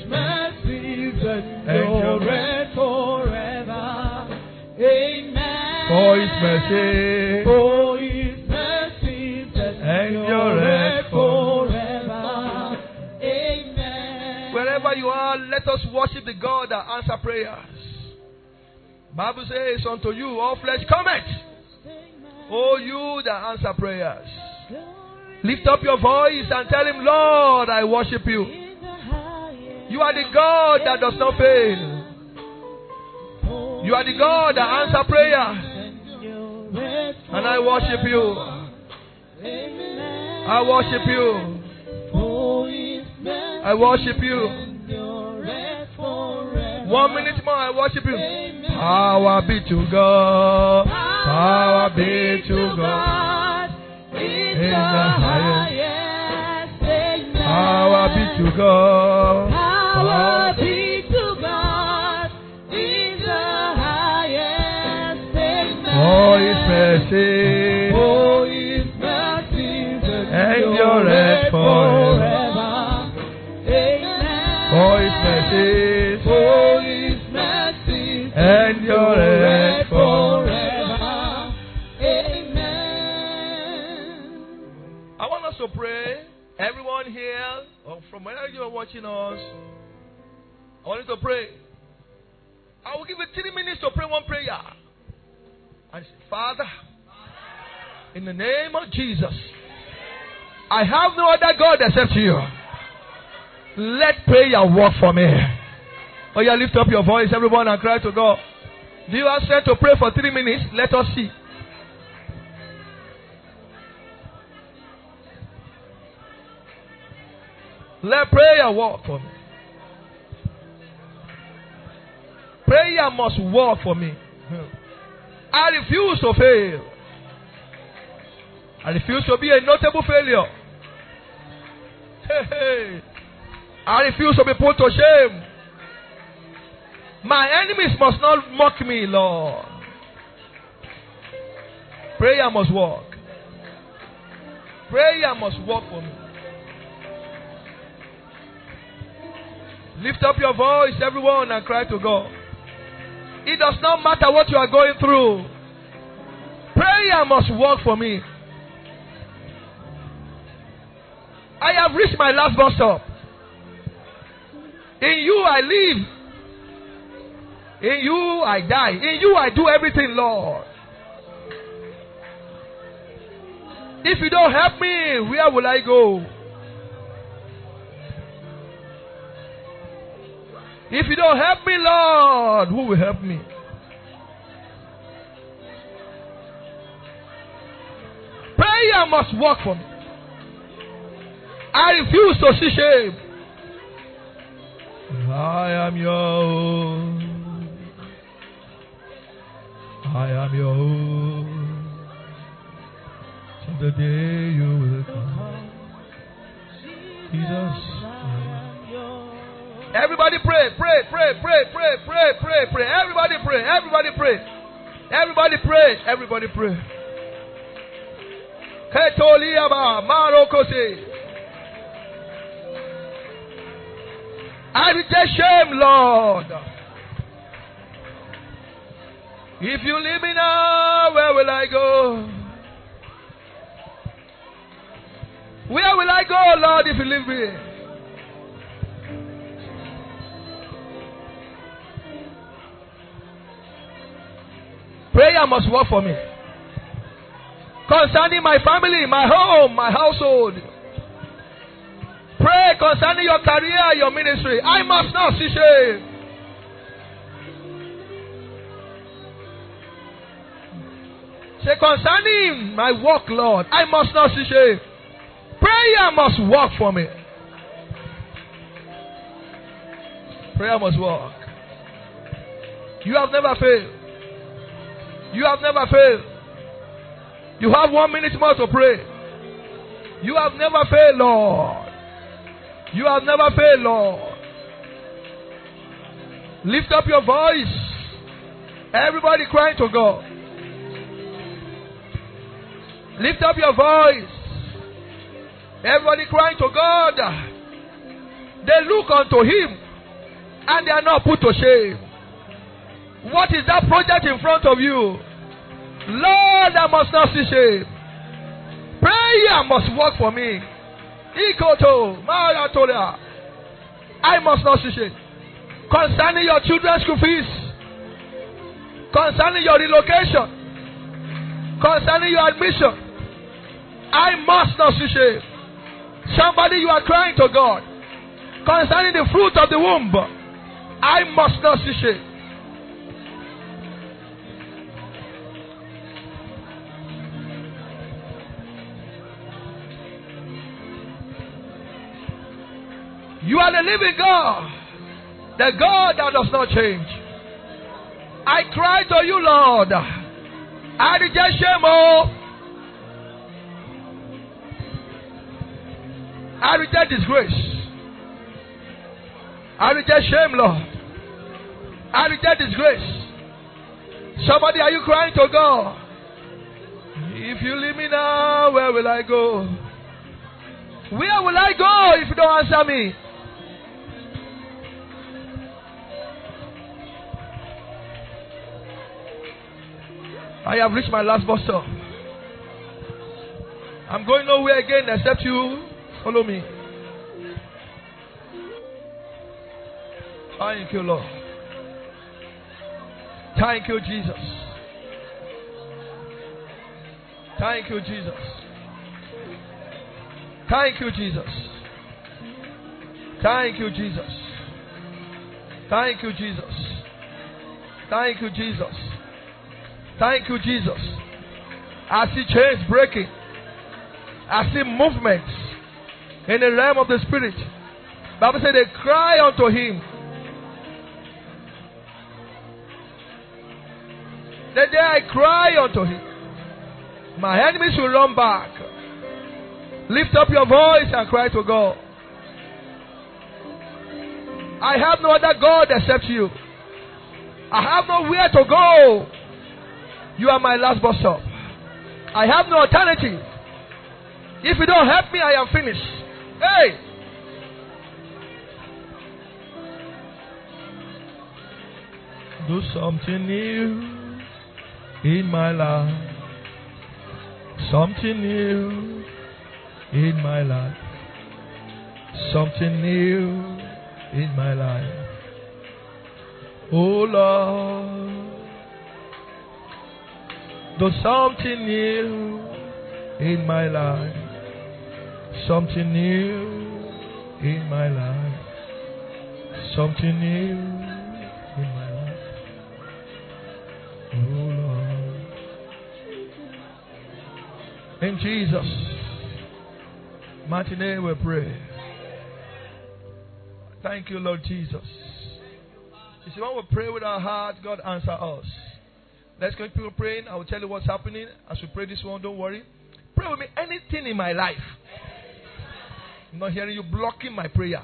Speaker 2: For his mercies.
Speaker 3: For his mercies
Speaker 2: Endureth
Speaker 3: endureth forever. Amen.
Speaker 2: Wherever you are, let us worship the God that answer prayers. Bible says unto you, all flesh cometh. Oh, you that answer prayers. Lift up your voice and tell him, Lord, I worship you. You are the God that does not fail. You are the God that answer prayers. And I worship you. I worship you. I worship you. One minute more, I worship you. Power be to God. Power be to God.
Speaker 3: In
Speaker 2: the
Speaker 3: highest.
Speaker 2: Power be to God. Mercy.
Speaker 3: For his mercies
Speaker 2: Endureth forever.
Speaker 3: Amen.
Speaker 2: For his mercy.
Speaker 3: For his mercies
Speaker 2: Endureth
Speaker 3: forever. Amen.
Speaker 2: I want us to pray. Everyone here, or from wherever you are watching us, I want you to pray. I will give you three minutes to pray one prayer. And say, Father, in the name of Jesus, I have no other God except you. Let prayer work for me. Oh, yeah, lift up your voice, everyone, and cry to God. Do you have to pray for three minutes? Let us see. Let prayer work for me. Prayer must work for me. I refuse to fail. I refuse to be a notable failure. Hey, hey. I refuse to be put to shame. My enemies must not mock me, Lord. Prayer must work. Prayer must work for me. Lift up your voice, everyone, and cry to God. It does not matter what you are going through. Prayer must work for me. I have reached my last bus stop. In you I live. In you I die. In you I do everything, Lord. If you don't help me, where will I go? If you don't help me, Lord, who will help me? Prayer must work for me. I refuse to see shame. I am your own. I am your own. Till the day you will come. Jesus. Everybody pray, pray, pray, pray, pray, pray, pray, pray. Everybody pray, everybody pray. Everybody pray, everybody pray. Ketoliaba, Marokose. I reject shame, Lord. If you leave me now, where will I go? Where will I go, Lord, if you leave me? Prayer must work for me. concerning my family, my home, my household. Pray concerning your career, your ministry. I must not see shame. Say, concerning my work, Lord, I must not see shame. Prayer must work for me. Prayer must work. You have never failed. You have never failed. You have one minute more to pray. You have never failed, Lord. You have never failed, Lord. Lift up your voice. Everybody crying to God. Lift up your voice. Everybody crying to God. They look unto Him and they are not put to shame. What is that project in front of you? Lord, I must not see shame. Prayer must work for me. Ikoto, Mayatolia. I must not shame. Concerning your children's school fees, concerning your relocation, concerning your admission, I must not shame. Somebody, you are crying to God concerning the fruit of the womb. I must not see You are the living God, the God that does not change. I cry to you, Lord. I reject shame. Oh. I reject disgrace. I reject shame, Lord. I reject disgrace. Somebody, are you crying to God? If you leave me now, where will I go? Where will I go if you don't answer me? I have reached my last bus stop. I'm going nowhere again except you follow me. Thank you, Lord. Thank you, Jesus. Thank you, Jesus. Thank you, Jesus. Thank you, Jesus. Thank you, Jesus. Thank you, Jesus. Thank you, Jesus. I see chains breaking. I see movements in the realm of the spirit. Bible said they cry unto him. The day I cry unto him, my enemies will run back. Lift up your voice and cry to God. I have no other God except you. I have nowhere to go. You are my last bus stop. I have no alternative. If you don't help me, I am finished. Hey! Do something new in my life. Something new in my life. Something new in my life. Oh Lord. Do something new in my life. Something new in my life. Something new in my life. Oh Lord. In Jesus' mighty name we pray. Thank you, Lord Jesus. You see, when we pray with our heart, God answer us. Let's continue praying. I will tell you what's happening as we pray this one. Don't worry. Pray with me. Anything in my life. I'm not hearing you blocking my prayer.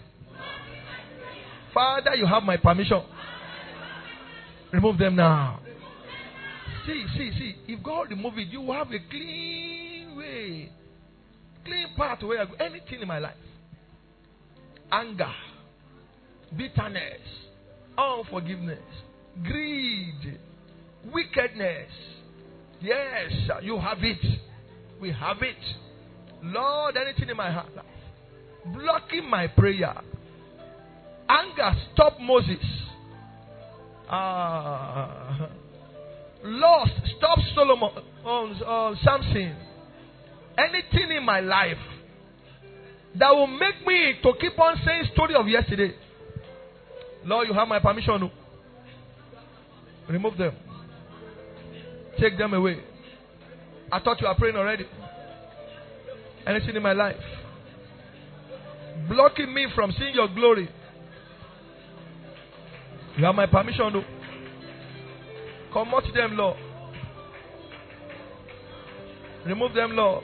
Speaker 2: Father, you have my permission. Remove them now. See, see, see. If God remove it, you will have a clean way, clean path where I go. Anything in my life. Anger, bitterness, unforgiveness, greed, wickedness. Yes, you have it. We have it. Lord, anything in my heart blocking my prayer. Anger stop Moses. Ah. lost stop Solomon, uh, uh, Samson. anything in my life that will make me to keep on saying story of yesterday. Lord, you have my permission. Remove them. Take them away. I thought you were praying already. Anything in my life blocking me from seeing your glory. You have my permission, though. Come out them, Lord. Remove them, Lord.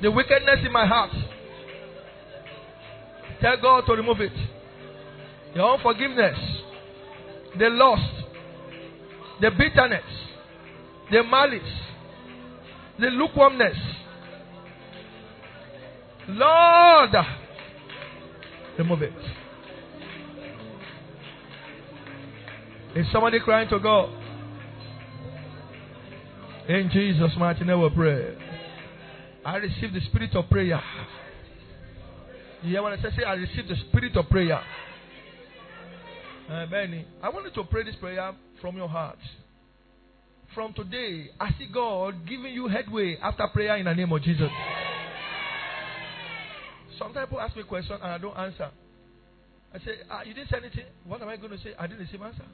Speaker 2: The wickedness in my heart. Tell God to remove it. Your unforgiveness, the lust, the bitterness, the malice, the lukewarmness. Lord, remove it. Is somebody crying to God? In Jesus' mighty name we pray. I receive the spirit of prayer. You hear what I say? I receive the spirit of prayer. Uh, Benny, I want you to pray this prayer from your heart. From today, I see God giving you headway after prayer in the name of Jesus. Sometimes people ask me a question and I don't answer. I say, ah, You didn't say anything. What am I going to say? I didn't receive answer.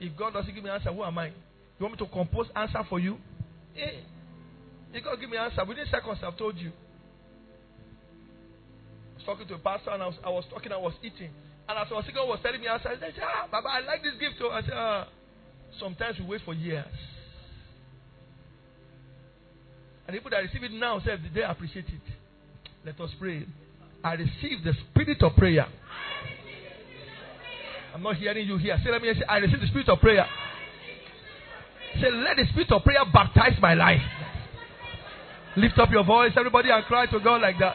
Speaker 2: If God doesn't give me answer, who am I? You want me to compose answer for you? Eh. You God give me answer. Within seconds, I've told you. I was talking to a pastor and I was, I was talking, I was eating. And as I was God was telling me answer, I said, Ah, Baba, I like this gift too. I said, ah. Sometimes we wait for years. And people that receive it now say they appreciate it. Let us pray. I receive the spirit of prayer. I'm not hearing you here. Say, let me say, I receive the spirit of prayer. Say, let the spirit of prayer baptize my life. Lift up your voice, everybody, and cry to God like that.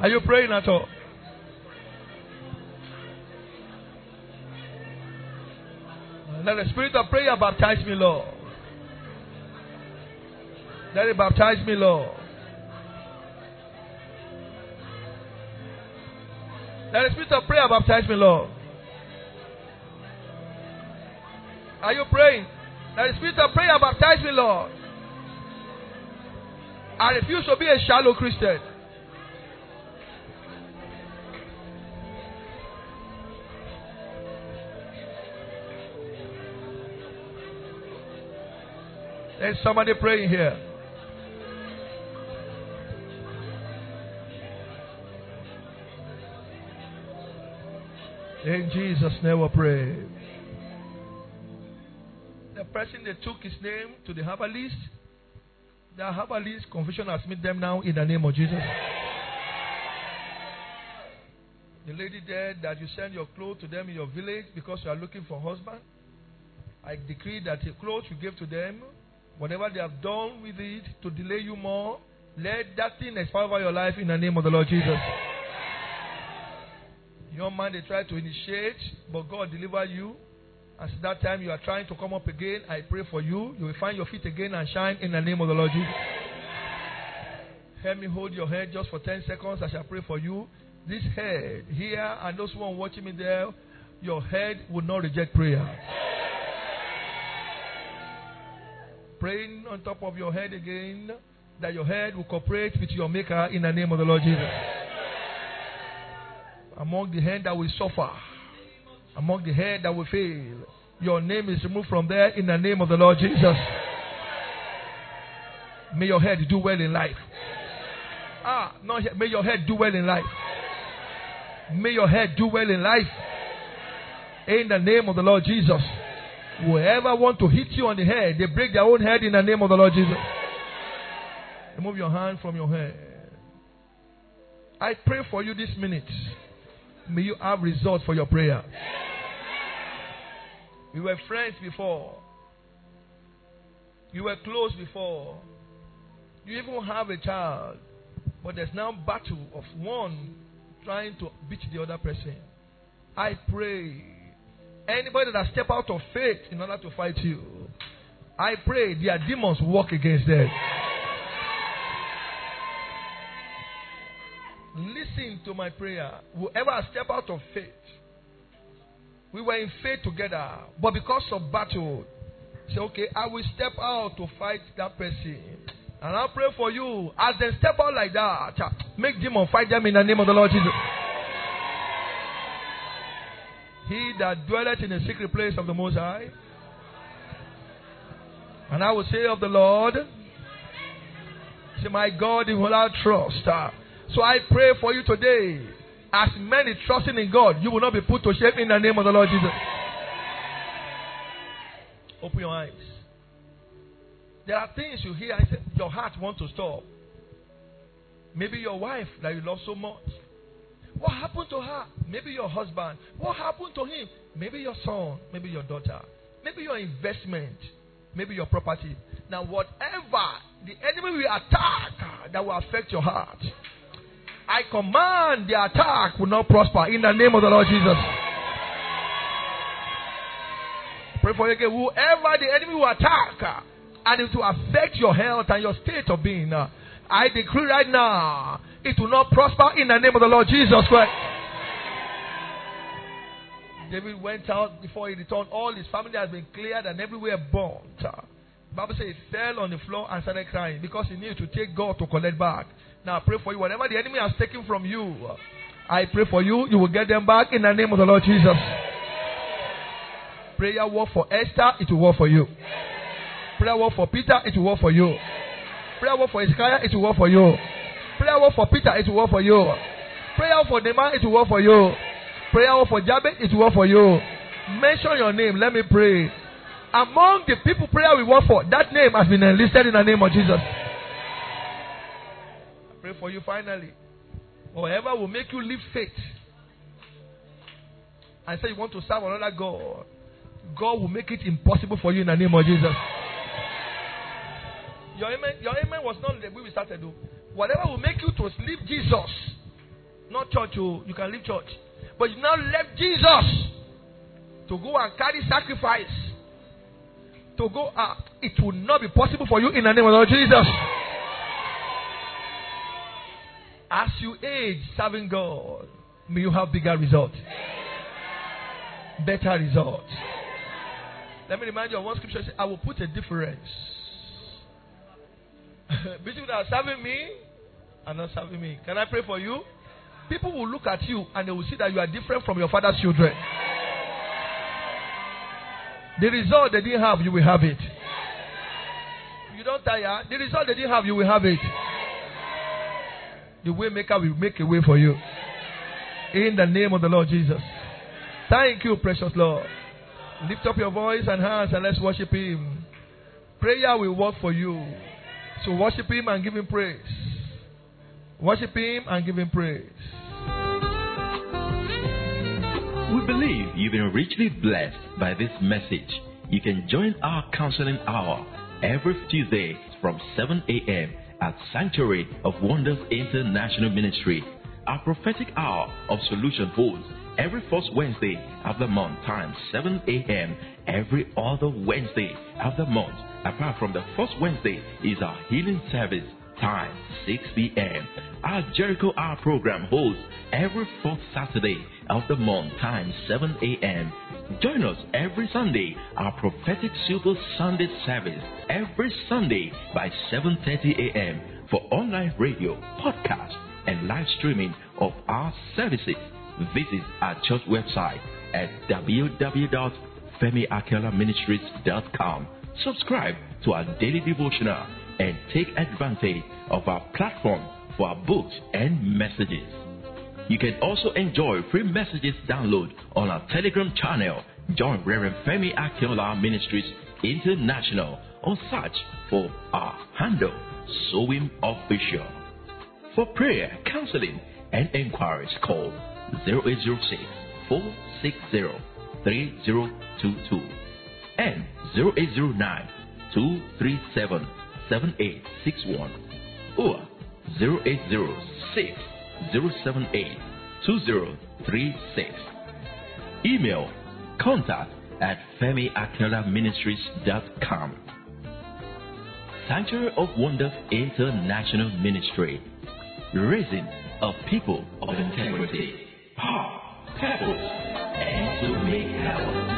Speaker 2: Are you praying at all? Let the spirit of prayer baptize me, Lord. Let it baptize me, Lord. Let the spirit of prayer baptize me, Lord. Are you praying? Let the spirit of prayer baptize me, Lord. I refuse to be a shallow Christian. There's somebody praying here. In Jesus' name we pray. The person that took his name to the herbalist, the herbalist confession has made them now in the name of Jesus. The lady there that you send your clothes to them in your village because you are looking for a husband. I decree that the clothes you gave to them Whatever they have done with it to delay you more, let that thing expire over your life in the name of the Lord Jesus. Your man, they try to initiate, but God deliver you. As that time you are trying to come up again, I pray for you. You will find your feet again and shine in the name of the Lord Jesus. Help me hold your head just for 10 seconds. I shall pray for you. This head here and those who are watching me there, your head will not reject prayer praying on top of your head again that your head will cooperate with your Maker in the name of the Lord Jesus. Among the head that will suffer, among the head that will fail, your name is removed from there in the name of the Lord Jesus. May your head do well in life. Ah, not may your head do well in life. May your head do well in life. In the name of the Lord Jesus. Whoever want to hit you on the head, they break their own head in the name of the Lord Jesus. Remove your hand from your head. I pray for you this minute. May you have results for your prayer. We were friends before. You were close before. You even have a child. But there's now battle of one trying to beat the other person. I pray Anybody that step out of faith in order to fight you, I pray their demons walk against them. Listen to my prayer. Whoever step out of faith We were in faith together, but because of battle, say, okay, I will step out to fight that person. And I'll pray for you. As they step out like that, make demon fight them in the name of the Lord Jesus. He that dwelleth in the secret place of the Most High. And I will say of the Lord, say, My God, in whom I trust. So I pray for you today. As many trusting in God, you will not be put to shame in the name of the Lord Jesus. Open your eyes. There are things you hear your heart wants to stop. Maybe your wife that you love so much. What happened to her? Maybe your husband. What happened to him? Maybe your son. Maybe your daughter. Maybe your investment. Maybe your property. Now, whatever the enemy will attack ah, that will affect your heart, I command the attack will not prosper in the name of the Lord Jesus. Pray for you again. Whoever the enemy will attack ah, and it will affect your health and your state of being, ah, I decree right now, it will not prosper in the name of the Lord Jesus Christ. David went out before he returned. All his family has been cleared and everywhere burnt. Bible says he fell on the floor and started crying because he needed to take God to collect back. Now I pray for you. Whatever the enemy has taken from you, I pray for you. You will get them back in the name of the Lord Jesus. Prayer work for Esther, it will work for you. Prayer work for Peter, it will work for you. Prayer work for Ezekiah, it will work for you. Prayer work for Peter, it will work for you. Prayer work for Naaman, it will work for you. Prayer work for Jabez, it will work for you. Mention your name. Let me pray. Among the people prayer we work for, that name has been enlisted in the name of Jesus. I pray for you finally. Whoever will make you leave faith and say you want to serve another God, God will make it impossible for you in the name of Jesus. Your amen, your amen was not the way we started, though. Whatever will make you to leave Jesus, not church, oh, you can leave church, but you now left Jesus to go and carry sacrifice. To go, uh, it will not be possible for you in the name of Lord Jesus. As you age serving God, may you have bigger results, better results. Let me remind you of one scripture. I will put a difference between that serving me and not serving me. Can I pray for you? People will look at you and they will see that you are different from your father's children. The result they didn't have, you will have it. You don't tire. The result they didn't have, you will have it. The waymaker will make a way for you. In the name of the Lord Jesus. Thank you, precious Lord. Lift up your voice and hands and let's worship Him. Prayer will work for you. So worship Him and give Him praise. Worship Him and give Him praise.
Speaker 1: We believe you've been richly blessed by this message. You can join our counseling hour every Tuesday from 7 a.m. at Sanctuary of Wonders International Ministry. Our prophetic hour of solution holds every first Wednesday of the month time 7 a.m. every other Wednesday of the month. Apart from the first Wednesday is our healing service time 6 p.m. Our Jericho Hour program holds every fourth Saturday of the month time 7 a.m. Join us every Sunday, our prophetic super Sunday service every Sunday by 7:30 a.m. for online radio, podcast, and live streaming of our services. Visit our church website at www.femiakinolaministries.com. Subscribe to our daily devotional and take advantage of our platform for our books and messages. You can also enjoy free messages download on our Telegram channel. Join Reverend Femi Akinola Ministries International or search for our handle, Sowim Official. For prayer, counseling, and inquiries, call 0806 460 3022 and 0809 237 7861 or 0806 078 2036. Email contact at femiakinolaministries.com. Sanctuary of Wonders International Ministry, raising a people of integrity, power, purpose, and to make heaven